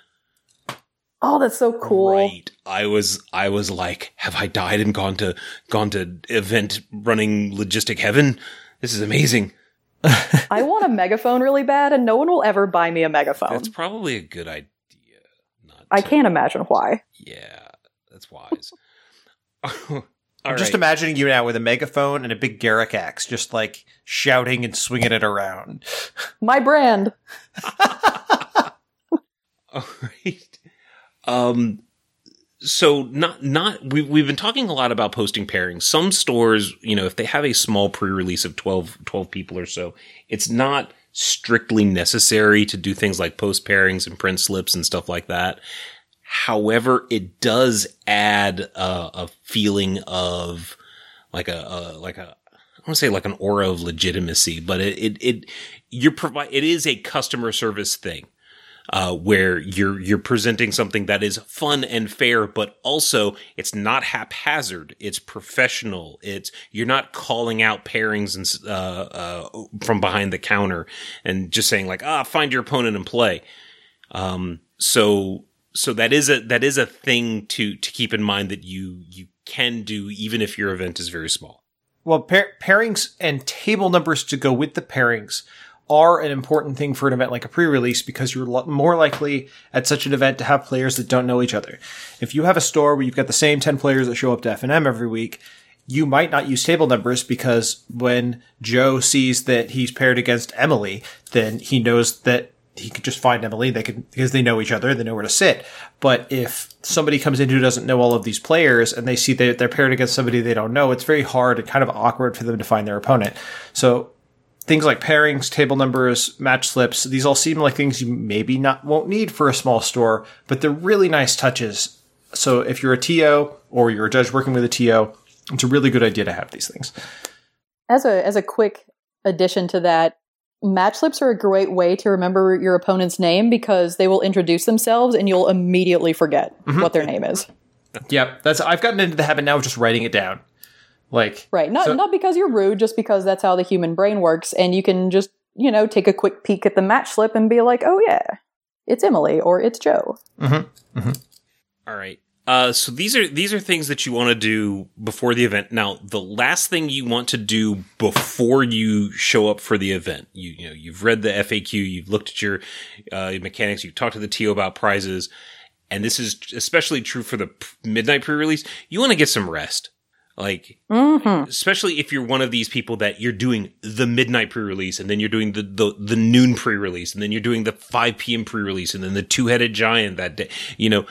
Oh, that's so cool.
Right. I was I was like, have I died and gone to gone to event running logistic heaven? This is amazing.
I want a megaphone really bad, and no one will ever buy me a megaphone.
That's probably a good idea. Not
I
to-
can't imagine why.
Yeah, that's wise.
I'm just imagining you now with a megaphone and a big Garruk axe, just like shouting and swinging it around.
My brand.
All right. Um, so not not we we've been talking a lot about posting pairings. Some stores, you know, if they have a small pre-release of 12, 12 people or so, it's not strictly necessary to do things like post pairings and print slips and stuff like that. However, it does add a, a feeling of like a, a like a I want to say like an aura of legitimacy, but it it, it you're provide it is a customer service thing uh, where you're you're presenting something that is fun and fair, but also it's not haphazard. It's professional. It's you're not calling out pairings and uh, uh, from behind the counter and just saying like ah find your opponent and play. Um, so so that is a that is a thing to to keep in mind that you you can do even if your event is very small.
Well, pair- pairings and table numbers to go with the pairings are an important thing for an event like a pre-release because you're lo- more likely at such an event to have players that don't know each other. If you have a store where you've got the same 10 players that show up to F&M every week, you might not use table numbers because when Joe sees that he's paired against Emily, then he knows that he could just find Emily. They could because they know each other, they know where to sit. But if somebody comes in who doesn't know all of these players and they see that they're paired against somebody they don't know, it's very hard and kind of awkward for them to find their opponent. So things like pairings, table numbers, match slips, these all seem like things you maybe not won't need for a small store, but they're really nice touches. So if you're a TO or you're a judge working with a TO, it's a really good idea to have these things.
As a as a quick addition to that, match slips are a great way to remember your opponent's name because they will introduce themselves and you'll immediately forget mm-hmm. what their name is.
Yep, that's I've gotten into the habit now of just writing it down. Like
Right. Not
So-
not because you're rude, just because that's how the human brain works and you can just, you know, take a quick peek at the match slip and be like, "Oh yeah, it's Emily or it's Joe."
All right. Uh, so these are these are things that you want to do before the event. Now, the last thing you want to do before you show up for the event, you you know you've read the FAQ, you've looked at your uh, mechanics, you've talked to the TO about prizes, and this is especially true for the midnight pre-release. You want to get some rest, like
Mhm.
especially if you're one of these people that you're doing the midnight pre-release and then you're doing the the, the noon pre-release and then you're doing the 5 p.m. pre-release and then the two-headed giant that day you know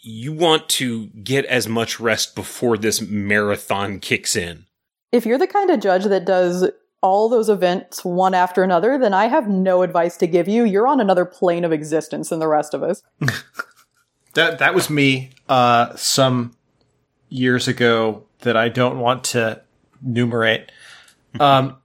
you want to get as much rest before this marathon kicks in
If you're the kind of judge that does all those events one after another, then I have no advice to give you. You're on another plane of existence than the rest of us.
that that was me uh some years ago that I don't want to numerate. Um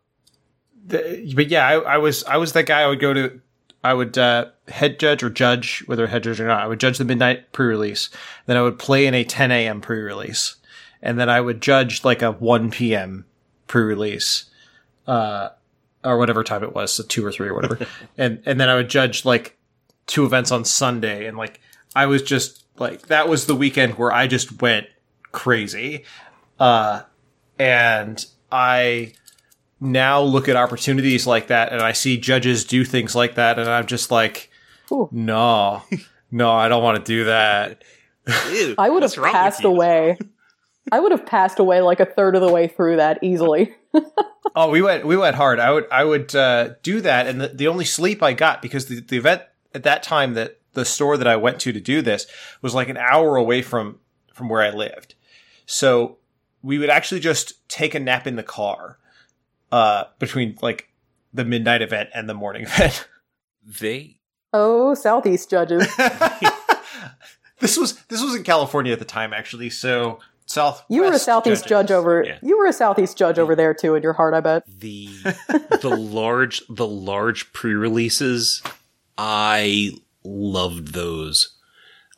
the, but yeah, I, I was I was that guy I would go to I would uh, head judge or judge whether head judge or not. I would judge the midnight pre-release. Then I would play in a 10 a.m. pre-release, and then I would judge like a 1 p.m. pre-release, uh, or whatever time it was, so two or three or whatever. and and then I would judge like two events on Sunday, and like I was just like that was the weekend where I just went crazy, uh, and I now look at opportunities like that and I see judges do things like that and I'm just like,
Ooh.
no, no, I don't want to do that.
I would have
What's wrong with
passed away. I would have passed away like a third of the way through that easily.
Oh, we went, we went hard. I would, I would, uh, do that. And the, the only sleep I got because the, the event at that time that the store that I went to to do this was like an hour away from, from where I lived. So we would actually just take a nap in the car, uh, between like the midnight event and the morning event.
they
Oh, Southeast judges.
this was this was in California at the time, actually. So South.
You were a southeast judge over.
Yeah.
You were a southeast judge over there too in your heart. I bet.
the the large the large pre-releases i loved those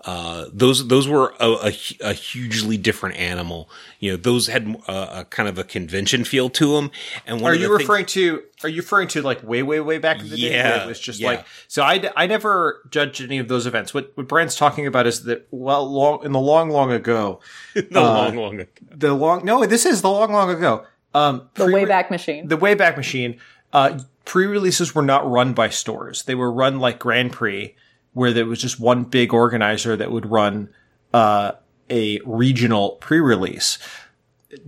uh, those those were a, a, a hugely different animal. You know, those had a, a kind of a convention feel to them. And one
Are
of the
you
things-
referring to? Are you referring to like way, way, way back in the day?
Yeah,
where it was just
yeah.
like so. I, I never judged any of those events. What what Brand's talking about is that well, long in the long, long ago,
no
uh,
long, long ago.
the long no, this is the long, long ago. Um,
The
pre-
Wayback Machine.
the Wayback Machine. Uh, pre-releases were not run by stores; they were run like Grand Prix, where there was just one big organizer that would run uh, a regional pre-release.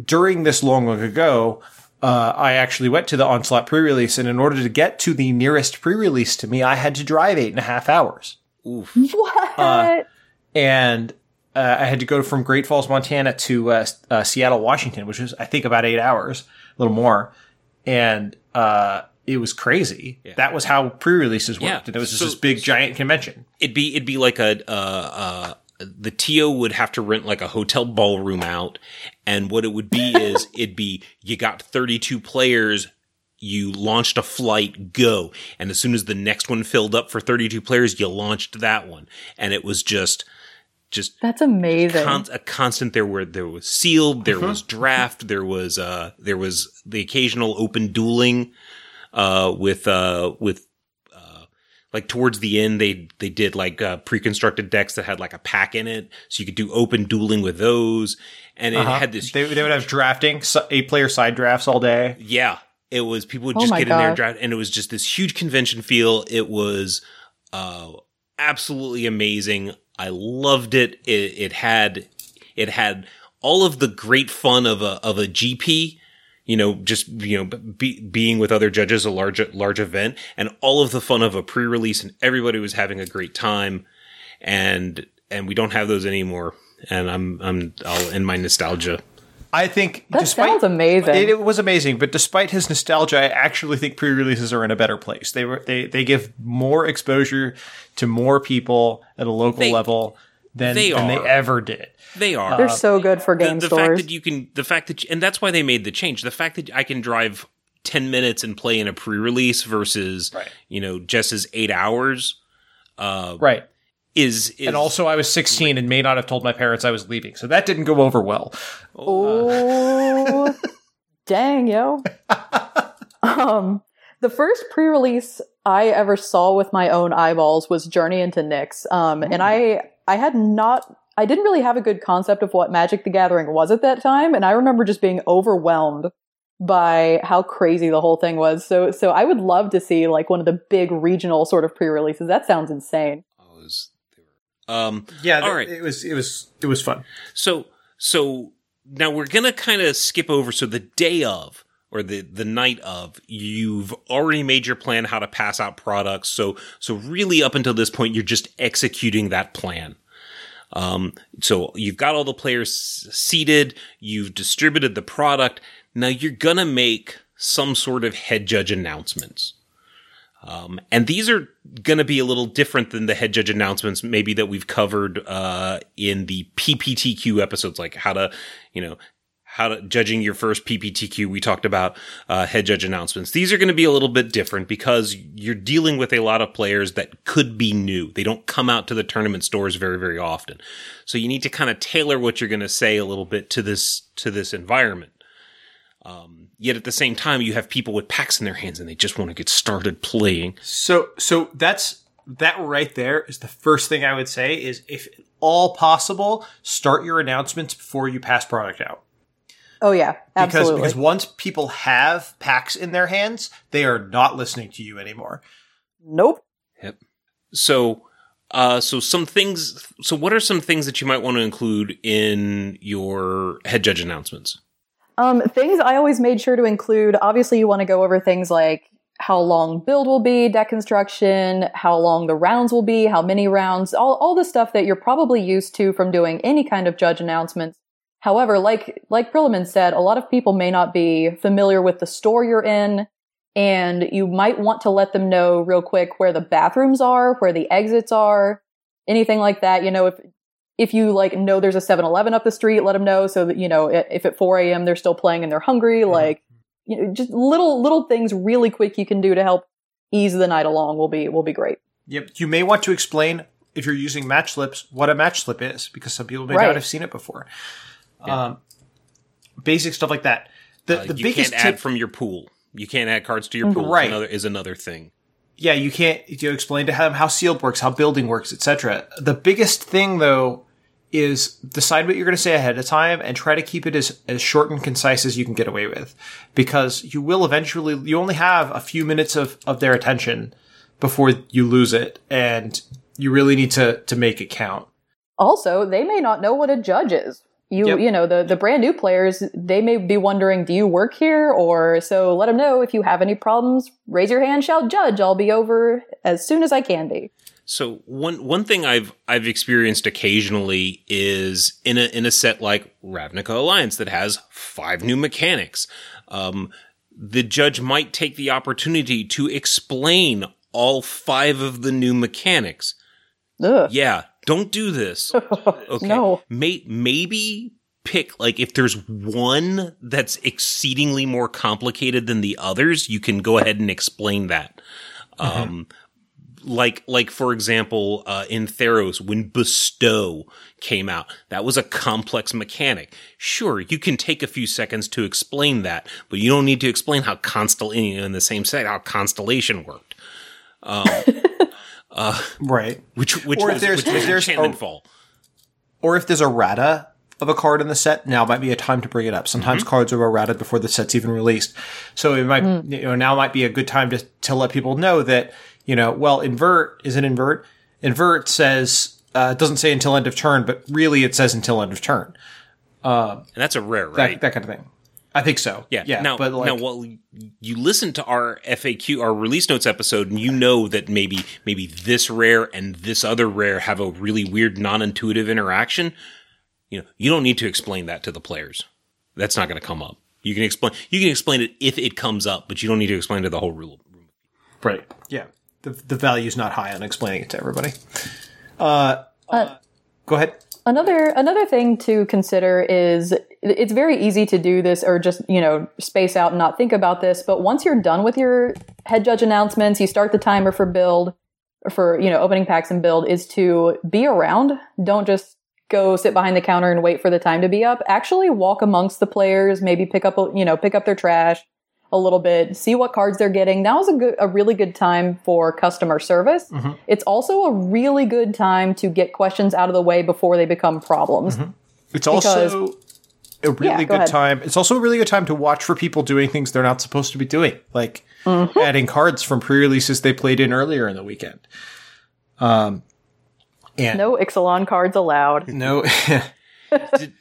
During this long, long ago, uh, I actually went to the Onslaught pre-release, and in order to get to the nearest pre-release to me, I had to drive eight and a half hours
Oof.
what?
uh, and uh, I had to go from Great Falls, Montana to uh, uh, Seattle, Washington, which was I think about eight hours, a little more, and uh, it was crazy. That was how pre-releases worked,
Yeah.
and it was just
So-
this big giant convention.
It'd be it'd be like a uh, uh, the TO would have to rent like a hotel ballroom out, and what it would be is it'd be you got thirty two players. You launched a flight, go. And as soon as the next one filled up for 32 players, you launched that one. And it was just, just
That's amazing.
con- a constant there where there was sealed, there
Mm-hmm.
was draft, there was uh there was the occasional open dueling uh with uh with uh like towards the end they they did like uh pre-constructed decks that had like a pack in it so you could do open dueling with those and it had this
Uh-huh. They, they would have drafting, so- eight-player side drafts all day.
yeah, it was people would
Oh
just
my
get in there and draft, and it was just this huge convention feel. It was uh, absolutely amazing. I loved it. It, it had it had all of the great fun of a of a GP. You know, just you know, be, being with other judges, a large large event, and all of the fun of a pre release, and everybody was having a great time. And and we don't have those anymore. And I'm I'm I'll end my nostalgia.
I think
that
despite
sounds amazing.
It, it was amazing, but despite his nostalgia, I actually think pre-releases are in a better place. They were they they give more exposure to more people at a local
They-
level than
they
than they ever did.
They are.
They're so good for
the,
game
the fact
stores.
that you can the fact that and that's why they made the change the fact that i can drive 10 minutes and play in a pre-release versus
Right.
you know jess's eight hours
Right.
is, is
And also, I was 16 and may not have told my parents I was leaving, so that didn't go over well.
Oh, dang, yo. um, the first pre-release I ever saw with my own eyeballs was Journey into Nyx. Um, and I, I had not, I didn't really have a good concept of what Magic the Gathering was at that time. And I remember just being overwhelmed by how crazy the whole thing was. So, so I would love to see like one of the big regional sort of pre-releases. That sounds insane.
I was- they were- um
Yeah,
All right.
it was it was it was fun.
so so now we're gonna kind of skip over so the day of or the the night of you've already made your plan how to pass out products so so really up until this point you're just executing that plan um so you've got all the players seated. You've distributed the product. Now you're gonna make some sort of head judge announcements. Um, and these are going to be a little different than the head judge announcements, maybe that we've covered uh, in the PPTQ episodes, like how to, you know, how to judging your first PPTQ. We talked about uh, head judge announcements. These are going to be a little bit different because you're dealing with a lot of players that could be new. They don't come out to the tournament stores very, very often. So you need to kind of tailor what you're going to say a little bit to this to this environment. Um, yet at the same time, you have people with packs in their hands and they just want to get started playing.
So so that's that right there is the first thing I would say is if all possible, start your announcements before you pass product out.
Oh yeah,
Because because once people have packs in their hands, they are not listening to you anymore.
nope. Yep.
So, uh, so some things. So, what are some things that you might want to include in your head judge announcements?
Um, things I always made sure to include. Obviously, you want to go over things like how long build will be, deck construction, how long the rounds will be, how many rounds, all all the stuff that you're probably used to from doing any kind of judge announcements. However, like like Prillaman said, a lot of people may not be familiar with the store you're in, and you might want to let them know real quick where the bathrooms are, where the exits are, anything like that. You know, if if you like know there's a 7-Eleven up the street, let them know so that you know if at 4 a.m. they're still playing and they're hungry. Like you know, just little little things really quick you can do to help ease the night along will be will be great.
Yep. You may want to explain if you're using match slips what a match slip is because some people may
Right.
not have seen it before. Um, basic stuff like that. The
Uh,
the
you
biggest
can't
tip,
add from your pool. You can't add cards to your pool.
Right.
Another is another thing.
yeah, you can't you explain to them how sealed works, how building works, etc. The biggest thing though is decide what you're going to say ahead of time and try to keep it as, as short and concise as you can get away with because you will eventually you only have a few minutes of, of their attention before you lose it and you really need to to make it count.
Also, they may not know what a judge is. You,
Yep.
you know, the, the brand new players, they may be wondering, do you work here? Or so let them know if you have any problems, raise your hand, shout judge. I'll be over as soon as I can be.
So one one thing I've I've experienced occasionally is in a in a set like Ravnica Allegiance that has five new mechanics. Um, the judge might take the opportunity to explain all five of the new mechanics.
Ugh.
Yeah, don't do this. Okay.
No.
May- maybe pick like if there's one that's exceedingly more complicated than the others, you can go ahead and explain that. Um, like like for example, uh, in Theros when Bestow came out, that was a complex mechanic. Sure, you can take a few seconds to explain that, but you don't need to explain how constellation in the same set how constellation worked.
Uh, right.
Which which
Or if
was,
there's-
which
if
was
there's
enchantment
a-
fall.
or if there's errata of a card in the set, now might be a time to bring it up. Sometimes mhm. cards are errata before the set's even released. So it might, mm. you know, now might be a good time to, to let people know that, you know, well, invert is an invert. Invert says, uh, it doesn't say until end of turn, but really it says until end of turn.
Uh, and that's a rare,
That,
right?
that kind of thing. I think so.
yeah.
Yeah.
Now,
but like,
now, well, you listen to our FAQ, our release notes episode, and you know that maybe maybe this rare and this other rare have a really weird, non-intuitive interaction. You know, you don't need to explain that to the players. That's not going to come up. You can explain. You can explain it if it comes up, but you don't need to explain to the whole rule.
right. Yeah. The, the value's not high on explaining it to everybody. Uh, Uh, go ahead.
Another another thing to consider is it's very easy to do this or just you know space out and not think about this. But once you're done with your head judge announcements, you start the timer for build or for you know opening packs and build is to be around. Don't just go sit behind the counter and wait for the time to be up. Actually, walk amongst the players. Maybe pick up you know pick up their trash a little bit, see what cards they're getting. That was a good, a really good time for customer service. It's also a really good time to get questions out of the way before they become problems.
It's also a really
Yeah, go
good
ahead.
time. It's also a really good time to watch for people doing things they're not supposed to be doing, like
Mm-hmm.
adding cards from pre-releases they played in earlier in the weekend. Um, and
No Ixalan cards allowed.
no,
Did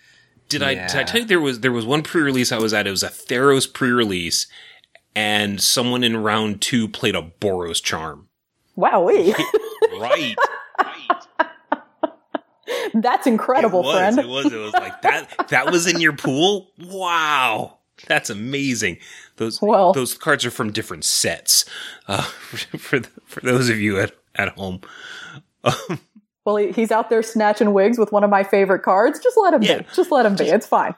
I did I tell you there was there was one pre-release I was at? It was a Theros pre-release, and someone in round two played a Boros charm.
Wowee.
Right. Right.
That's incredible,
it was,
friend.
It was. It was like that. That was in your pool. Wow, that's amazing. Those
Well-
those cards are from different sets. Uh, for for those of you at at home,
Well, he, he's out there snatching wigs with one of my favorite cards. Just let him
Yeah.
be. Just let him be. It's fine.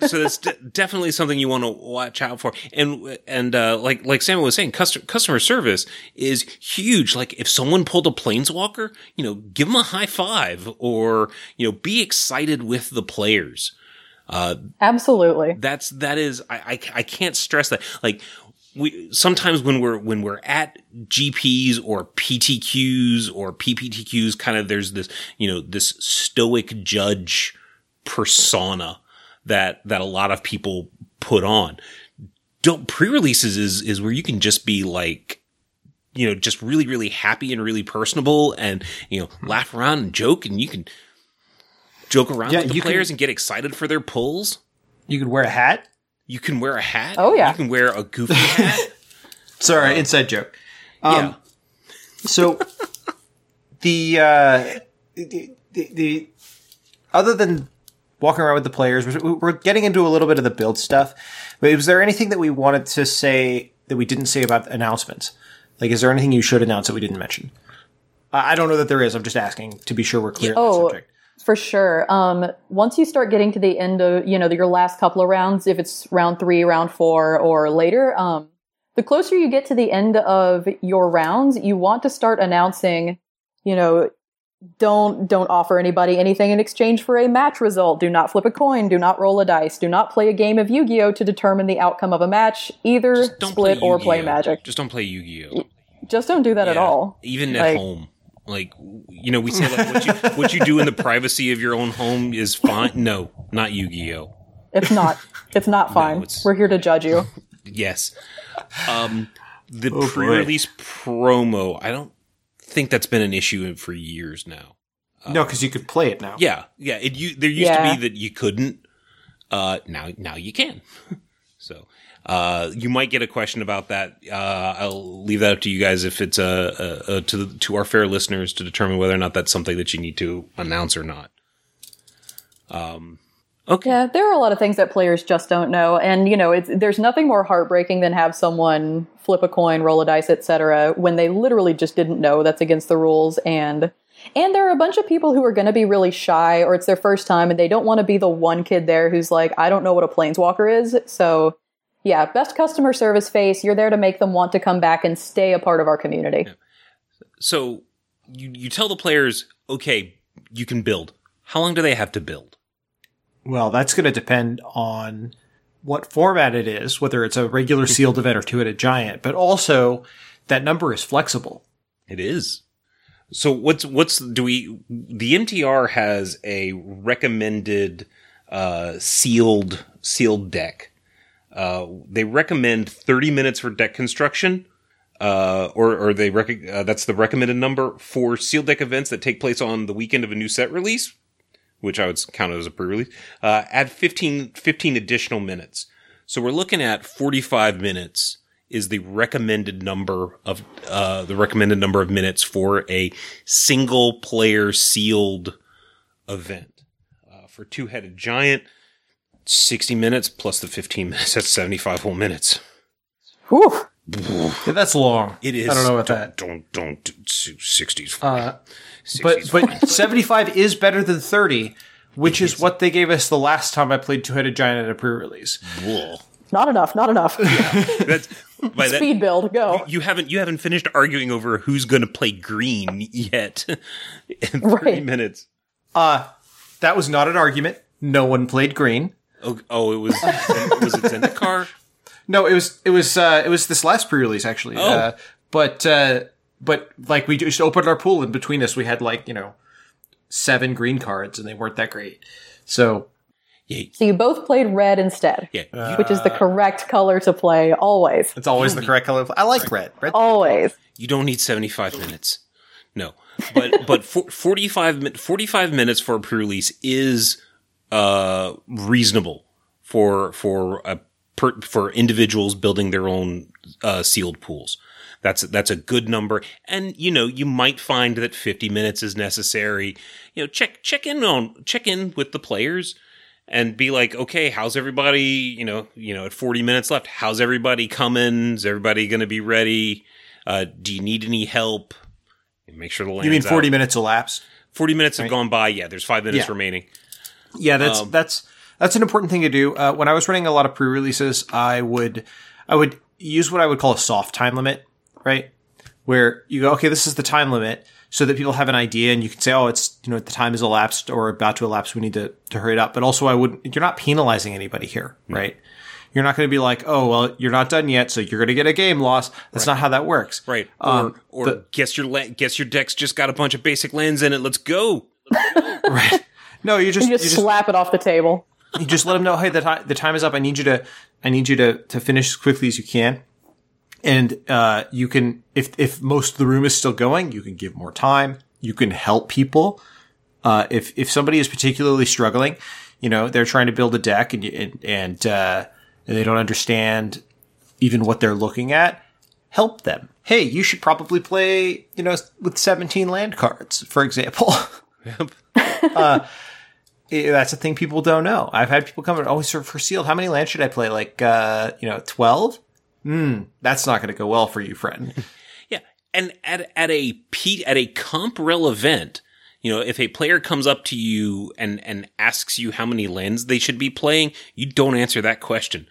so that's de- definitely something you want to watch out for. And and uh, like like Sam was saying, customer customer service is huge. Like if someone pulled a planeswalker, you know, give them a high five or you know, be excited with the players.
Uh, Absolutely.
That's that is I, I I can't stress that. Like we sometimes when we're when we're at GPs or PTQs or PPTQs, kind of there's this you know this stoic judge persona that that a lot of people put on. Don't pre-releases is is where you can just be like you know just really really happy and really personable and you know hmm. laugh around and joke and you can joke around
Yeah,
with the
you can-
players and get excited for their pulls.
you could wear a hat.
You can wear a hat.
Oh, yeah.
You can wear a goofy hat.
Sorry, inside joke. Um,
yeah.
So the, uh, the, the the other than walking around with the players, we're- we're getting into a little bit of the build stuff. But was there anything that we wanted to say that we didn't say about announcements? Like, is there anything you should announce that we didn't mention? I I don't know that there is. I'm just asking to be sure we're clear on
Oh. For sure. Um, once you start getting to the end of, you know, your last couple of rounds, if it's round three, round four, or later, um, the closer you get to the end of your rounds, you want to start announcing, you know, don't don't offer anybody anything in exchange for a match result. Do not flip a coin. Do not roll a dice. Do not play a game of Yu-Gi-Oh to determine the outcome of a match. Either
don't
split
play
or play Magic.
Just don't play Yu-Gi-Oh.
Just don't do that at all.
Even at
Like-
home. Like you know, we say like what you what you do in the privacy of your own home is fine. No, not Yu-Gi-Oh.
It's not. It's not fine.
it's-
We're here to judge you.
Yes. Um, the
Oh, boy.
pre-release promo. I don't think that's been an issue for years now.
no, because you could play it now.
Yeah, yeah. It you, there used
Yeah.
to be that you couldn't. Uh, now now you can. so uh, you might get a question about that. Uh, I'll leave that up to you guys if it's uh, uh, uh, to the, to our fair listeners to determine whether or not that's something that you need to announce or not. Um. Okay.
Yeah, there are a lot of things that players just don't know, and you know, there's nothing more heartbreaking than have someone flip a coin, roll a dice, etc., when they literally just didn't know that's against the rules, and and there are a bunch of people who are going to be really shy, or it's their first time, and they don't want to be the one kid there who's like, I don't know what a planeswalker is, so. Yeah, best customer service face. You're there to make them want to come back and stay a part of our community.
So you you tell the players, okay, you can build. How long do they have to build?
Well, that's going to depend on what format it is, whether it's a regular sealed event or two at a giant, but also that number is flexible.
It is. So what's what's do we the MTR has a recommended uh sealed sealed deck. Uh they recommend 30 minutes for deck construction. Uh, or, or they rec- uh, that's the recommended number for sealed deck events that take place on the weekend of a new set release, which I would count as a pre-release. Uh, add 15, 15 additional minutes. So we're looking at 45 minutes is the recommended number of uh, the recommended number of minutes for a single player sealed event. Uh, for two headed giant, 60 minutes plus the 15 minutes. That's 75 whole minutes.
Whew.
Yeah, that's long.
It is.
I don't know about that.
Don't don't, don't 60s.
Uh,
60s
but but 75 is better than 30, which is what they gave us the last time I played Two-Headed Giant at a pre-release.
Whoa.
Not enough. Not enough.
That's by that
Speed build. Go.
you haven't you haven't finished arguing over who's going to play green yet in 30
Right.
minutes.
Uh, that was not an argument. No one played green.
Oh, oh it was was it Zendikar?
No, it was it was uh, it was this last pre-release actually.
Oh.
Uh, but uh, but like we just opened our pool and between us we had like you know seven green cards and they weren't that great. So
Yeah,
So you both played red instead,
yeah. you,
which is the correct color to play always.
it's always the correct color. I like red. Red.
Always.
you don't need 75 minutes. No. But but for, 45 45 minutes for a pre-release is uh reasonable for for a per, for individuals building their own uh sealed pools. That's that's a good number, and you know you might find that 50 minutes is necessary. You know, check check in on check in with the players and be like, okay, how's everybody? You know, you know, at 40 minutes left, how's everybody coming? Is everybody going to be ready? Uh, do you need any help? Make sure the
You mean forty
out.
minutes elapsed?
40 minutes have gone by. Yeah, there's five minutes
Yeah.
remaining.
Yeah, that's
Um,
that's that's an important thing to do. Uh, when I was running a lot of pre-releases, I would I would use what I would call a soft time limit, right? Where you go, okay, this is the time limit, so that people have an idea, and you can say, oh, it's you know the time is elapsed or about to elapse. We need to to hurry it up. But also, I wouldn't. You're not penalizing anybody here, right? You're not going to be like, oh, well, you're not done yet, so you're going to get a game loss. That's not how that works,
Right. Or,
Um,
or
the-
guess your guess your deck's just got a bunch of basic lands in it. Let's go.
right? No, you just
You just
you just
slap it off the table.
you just let them know, hey, the time the time is up. I need you to I need you to to finish as quickly as you can. And uh, you can, if if most of the room is still going, you can give more time. You can help people. Uh, if if somebody is particularly struggling, you know, they're trying to build a deck and and and, uh, and they don't understand even what they're looking at. Help them. Hey, you should probably play, you know, with seventeen land cards, for example. Uh, That's a thing people don't know. I've had people come and oh, sir, for sealed, how many lands should I play? Like, uh, you know, twelve. Hmm, that's not going to go well for you, friend.
Yeah, and at at a P, at a comp rel event, You know, if a player comes up to you and, and asks you how many lands they should be playing, you don't answer that question.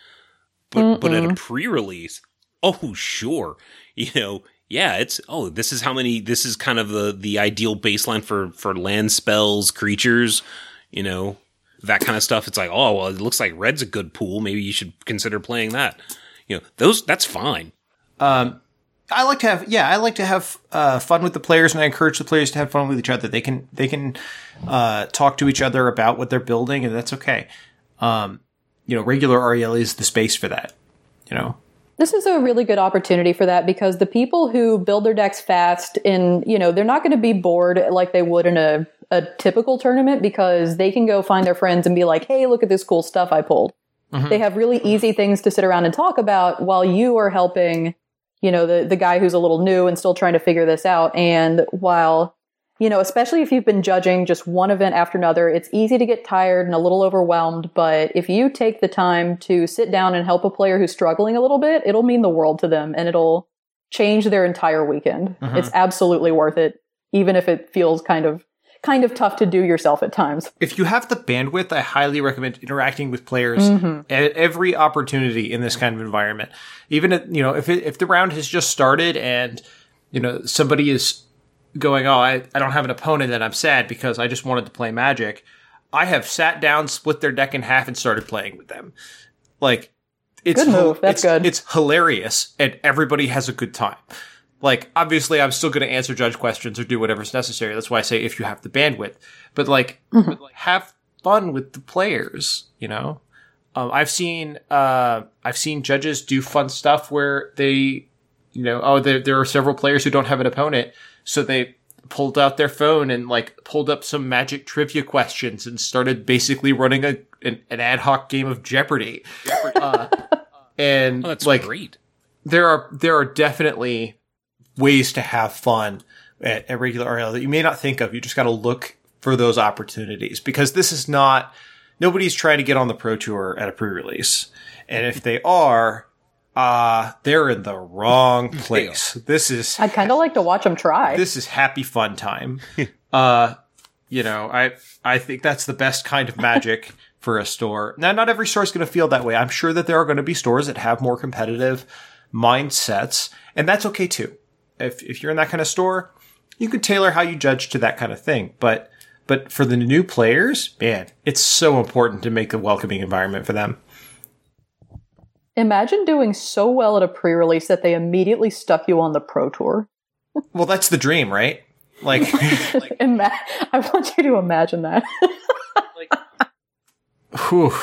But, but at a pre-release, oh, sure. You know, yeah, it's, oh, this is how many, this is kind of the, the ideal baseline for, for land spells, creatures, you know, that kind of stuff. It's like, oh, well, it looks like red's a good pool. Maybe you should consider playing that. You know, those, that's fine.
Um, I like to have, yeah, I like to have uh, fun with the players, and I encourage the players to have fun with each other. They can, they can uh, talk to each other about what they're building, and that's okay. Um, you know, regular REL is the space for that. You know,
This is a really good opportunity for that because the people who build their decks fast and, you know, they're not going to be bored like they would in a, a typical tournament because they can go find their friends and be like, hey, look at this cool stuff I pulled. Mm-hmm. They have really easy things to sit around and talk about while you are helping, you know, the, the guy who's a little new and still trying to figure this out. And while, you know, especially if you've been judging just one event after another, it's easy to get tired and a little overwhelmed. But if you take the time to sit down and help a player who's struggling a little bit, it'll mean the world to them and it'll change their entire weekend. Mm-hmm. It's absolutely worth it, even if it feels kind of kind of tough to do yourself at times.
if you have the bandwidth, I highly recommend interacting with players mm-hmm. at every opportunity in this kind of environment. Even if, you know, if it, if the round has just started and you know somebody is going, "Oh, I, I don't have an opponent and I'm sad because I just wanted to play Magic." I have sat down, split their deck in half, and started playing with them. Like it's
Good move. That's
it's-
good.
It's hilarious, and everybody has a good time. Like, obviously, I'm still going to answer judge questions or do whatever's necessary. That's why I say if you have the bandwidth. But like, but, like have fun with the players. You know, um, I've seen uh, I've seen judges do fun stuff where they, you know, oh, there there are several players who don't have an opponent, so they pulled out their phone and like pulled up some magic trivia questions and started basically running a an, an ad hoc game of Jeopardy. Uh, and
Oh, that's
like
great.
there are there are definitely ways to have fun at, at regular REL that you may not think of. You just got to look for those opportunities because this is not nobody's trying to get on the pro tour at a pre-release, and if they are, uh they're in the wrong place. This is
I'd kind of like to watch them try.
this is happy fun time. uh, you know, I I think that's the best kind of magic for a store. Now, not every store is going to feel that way. I'm sure that there are going to be stores that have more competitive mindsets, and that's okay too. If if you're in that kind of store, you can tailor how you judge to that kind of thing. But but for the new players, man, it's so important to make a welcoming environment for them.
Imagine doing so well at a pre-release that they immediately stuck you on the pro tour.
Well, that's the dream, right? Like,
Ima- I want you to imagine that.
whew.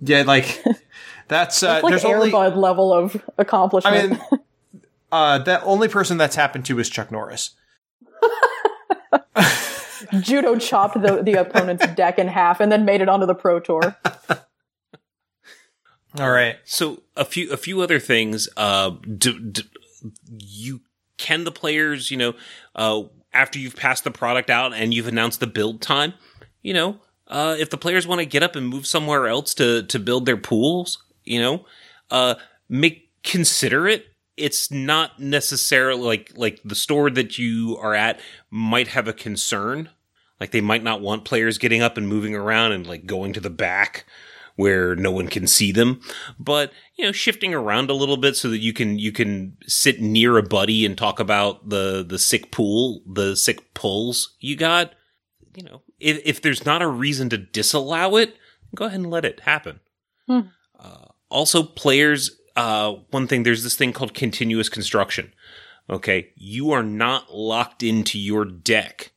yeah, like that's uh,
like
there's only
Air Bud level of accomplishment.
I mean, uh, the only person that's happened to is Chuck Norris.
Judo chopped the, the opponent's deck in half and then made it onto the pro tour.
All right.
So a few a few other things. Uh, d- d- you can the players, you know, uh, after you've passed the product out and you've announced the build time, you know, uh, if the players want to get up and move somewhere else to to build their pools, you know, uh, make consider it. It's not necessarily like like the store that you are at might have a concern. Like they might not want players getting up and moving around and like going to the back where no one can see them but you know shifting around a little bit so that you can you can sit near a buddy and talk about the the sick pool the sick pulls you got you know if, if there's not a reason to disallow it go ahead and let it happen
Hmm.
uh, also players uh, one thing there's this thing called continuous construction okay you are not locked into your deck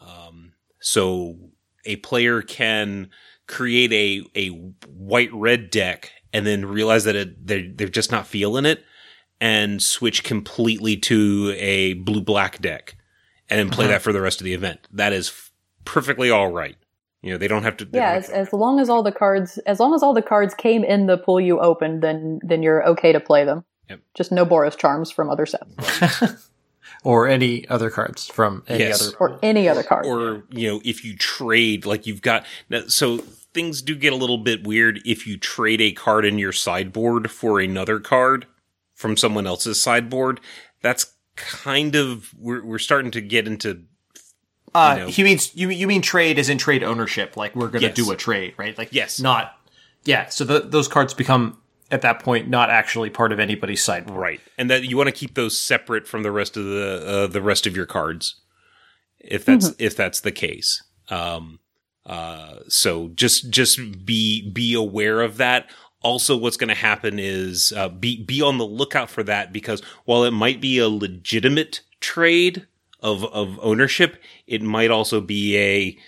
um, so a player can create a a white red deck and then realize that it, they're they're just not feeling it and switch completely to a blue black deck and then play
Uh-huh.
that for the rest of the event. That is f- perfectly all right. You know, they don't have to. they
yeah, as, as long as all the cards, as long as all the cards came in the pool you opened, then then you're okay to play them.
Yep.
Just no Boros charms from other sets
Or any other cards from any
Yes.
other.
or any other card.
or you know, if you trade, like you've got so things do get a little bit weird if you trade a card in your sideboard for another card from someone else's sideboard. That's kind of we're we're starting to get into
Uh,
you know,
he means you. You mean trade as in trade ownership? Like we're going to
Yes.
do a trade, right? Like
Yes.
not. Yeah. So the, those cards become at that point not actually part of anybody's sideboard.
right, and that you want to keep those separate from the rest of the uh, the rest of your cards, if that's if that's the case. Um, uh, so just just be be aware of that. Also, what's going to happen is uh, be be on the lookout for that because while it might be a legitimate trade of of ownership, it might also be a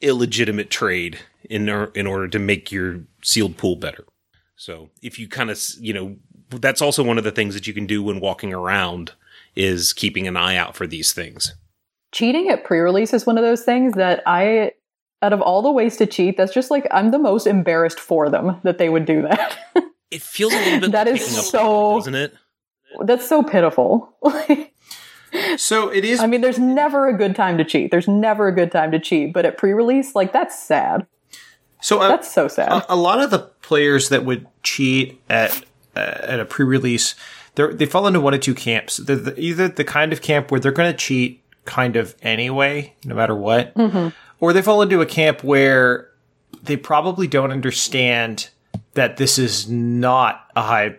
illegitimate trade in or, in order to make your sealed pool better. So if you kind of you know that's also one of the things that you can do when walking around is keeping an eye out for these things.
cheating at pre-release is one of those things that I out of all the ways to cheat, that's just like I'm the most embarrassed for them that they would do that.
It feels a little bit
That
like
is
picking up
so-
doesn't it?
that's so pitiful.
So it is.
I mean, there's never a good time to cheat. There's never a good time to cheat, but at pre-release, like that's sad.
so uh,
That's so sad.
a, a lot of the players that would cheat at uh, at a pre-release, they they fall into one of two camps. They're the, either the kind of camp where they're going to cheat kind of anyway, no matter what, or they fall into a camp where they probably don't understand that this is not a high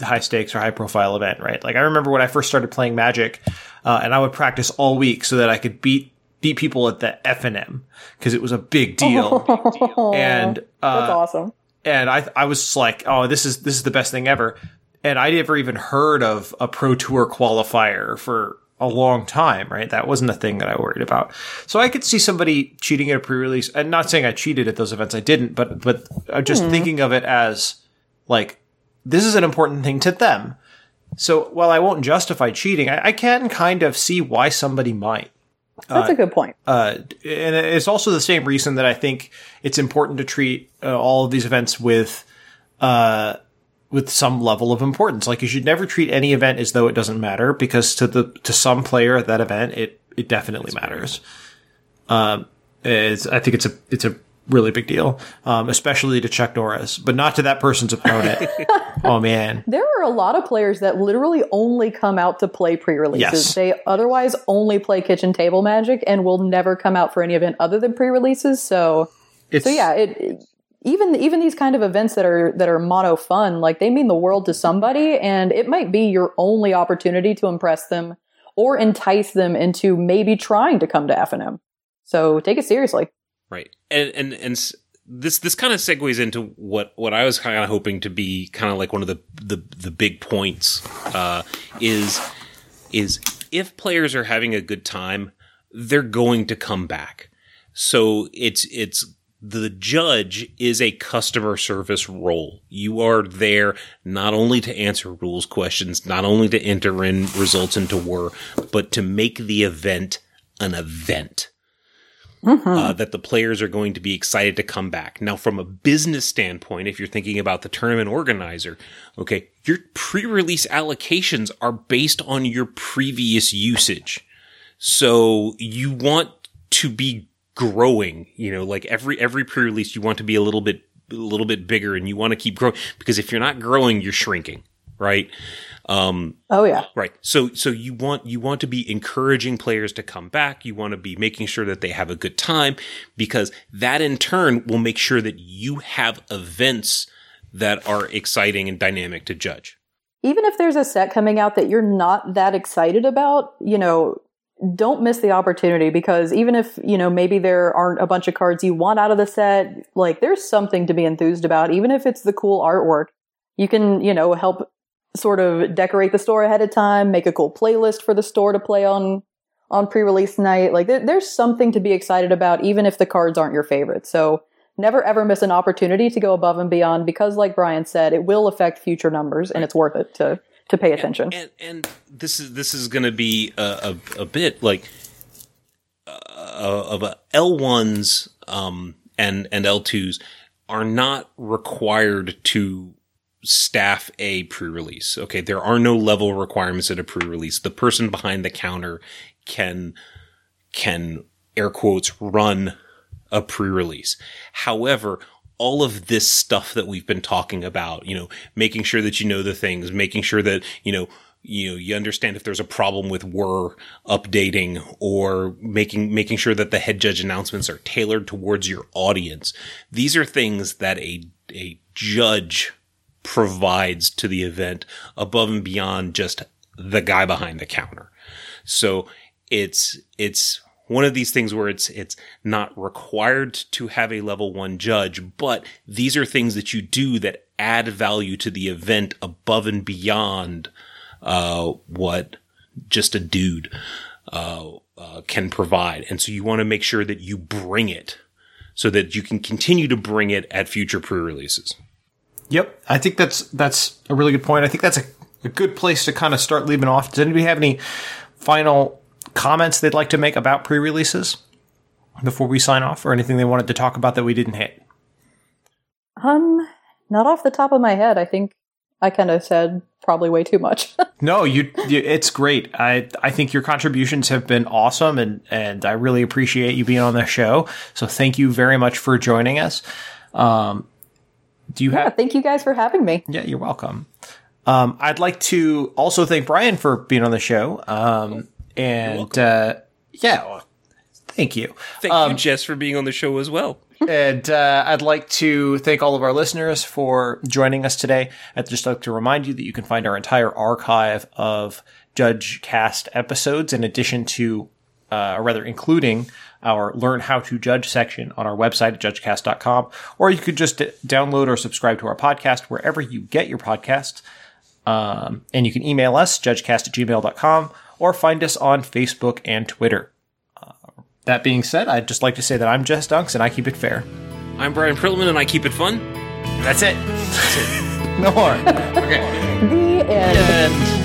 high stakes or high profile event, right? Like I remember when I first started playing Magic, uh, and I would practice all week so that I could beat beat people at the F and M because it was a big deal. and uh,
that's awesome.
and I I was just like, oh, this is this is the best thing ever. And I never even heard of a pro tour qualifier for a long time, right? That wasn't a thing that I worried about. So I could see somebody cheating at a pre-release, and not saying I cheated at those events, I didn't, but but I'm just thinking of it as like this is an important thing to them. So while I won't justify cheating, I, I can kind of see why somebody might.
That's a good point.
Uh, and it's also the same reason that I think it's important to treat uh, all of these events with, uh, with some level of importance. Like you should never treat any event as though it doesn't matter, because to the to some player at that event, it it definitely matters. Um, it's, I think it's a it's a really big deal, um, especially to Chuck Norris, but not to that person's opponent. oh man,
There are a lot of players that literally only come out to play pre-releases.
Yes.
They otherwise only play kitchen table magic and will never come out for any event other than pre-releases. So,
it's
so yeah, it, it- even even these kind of events that are that are mono fun, like they mean the world to somebody, and it might be your only opportunity to impress them or entice them into maybe trying to come to F and M. So take it seriously.
Right. And and and this this kind of segues into what what I was kind of hoping to be kind of like one of the the the big points uh is is if players are having a good time, they're going to come back. So it's it's the judge is a customer service role. You are there not only to answer rules questions, not only to enter in results into WER, but to make the event an event uh, that the players are going to be excited to come back. Now, from a business standpoint, if you're thinking about the tournament organizer, okay, your pre-release allocations are based on your previous usage. So you want to be growing, you know, like every, every pre-release, you want to be a little bit, a little bit bigger and you want to keep growing because if you're not growing, you're shrinking, right? Um,
Oh yeah,
Right. So so you want you want to be encouraging players to come back. You want to be making sure that they have a good time because that in turn will make sure that you have events that are exciting and dynamic to judge.
even if there's a set coming out that you're not that excited about, you know, don't miss the opportunity because even if, you know, maybe there aren't a bunch of cards you want out of the set, like there's something to be enthused about, even if it's the cool artwork. You can, you know, help sort of decorate the store ahead of time, make a cool playlist for the store to play on on pre-release night. Like there, there's something to be excited about even if the cards aren't your favorite. So never ever miss an opportunity to go above and beyond because like Brian said, it will affect future numbers and it's worth it to to pay attention.
And and this is this is going to be a, a, a bit like uh, of a L ones um and and L twos are not required to staff a pre-release. Okay, there are no level requirements at a pre-release. The person behind the counter can can air quotes run a pre-release. However, all of this stuff that we've been talking about, you know, making sure that you know the things, making sure that, you know, you know you understand if there's a problem with WER updating or making making sure that the head judge announcements are tailored towards your audience these are things that a a judge provides to the event above and beyond just the guy behind the counter so it's it's one of these things where it's it's not required to have a level 1 judge but these are things that you do that add value to the event above and beyond uh, what just a dude uh, uh, can provide. And so you want to make sure that you bring it so that you can continue to bring it at future pre-releases.
Yep, I think that's that's a really good point. I think that's a, a good place to kind of start leaving off. Does anybody have any final comments they'd like to make about pre-releases before we sign off, or anything they wanted to talk about that we didn't hit?
Um, not off the top of my head. I think I kind of said probably way too much.
no, you, you, it's great. I I think your contributions have been awesome and and I really appreciate you being on the show. So thank you very much for joining us. Um do you
yeah,
have
thank you guys for having me.
Yeah, you're welcome. Um I'd like to also thank Brian for being on the show. Um and uh yeah, well, thank you.
Thank um, you Jess for being on the show as well
and uh, I'd like to thank all of our listeners for joining us today. I'd just like to remind you that you can find our entire archive of Judge Cast episodes, in addition to, uh, or rather, including our Learn How to Judge section on our website at judgecast.com, or you could just download or subscribe to our podcast wherever you get your podcasts. Um, and you can email us, judgecast at gmail.com, or find us on Facebook and Twitter. That being said, I'd just like to say that I'm Jess Dunks and I keep it fair.
I'm Brian Prillaman and I keep it fun.
That's it. That's it. no more. Okay.
The end. end.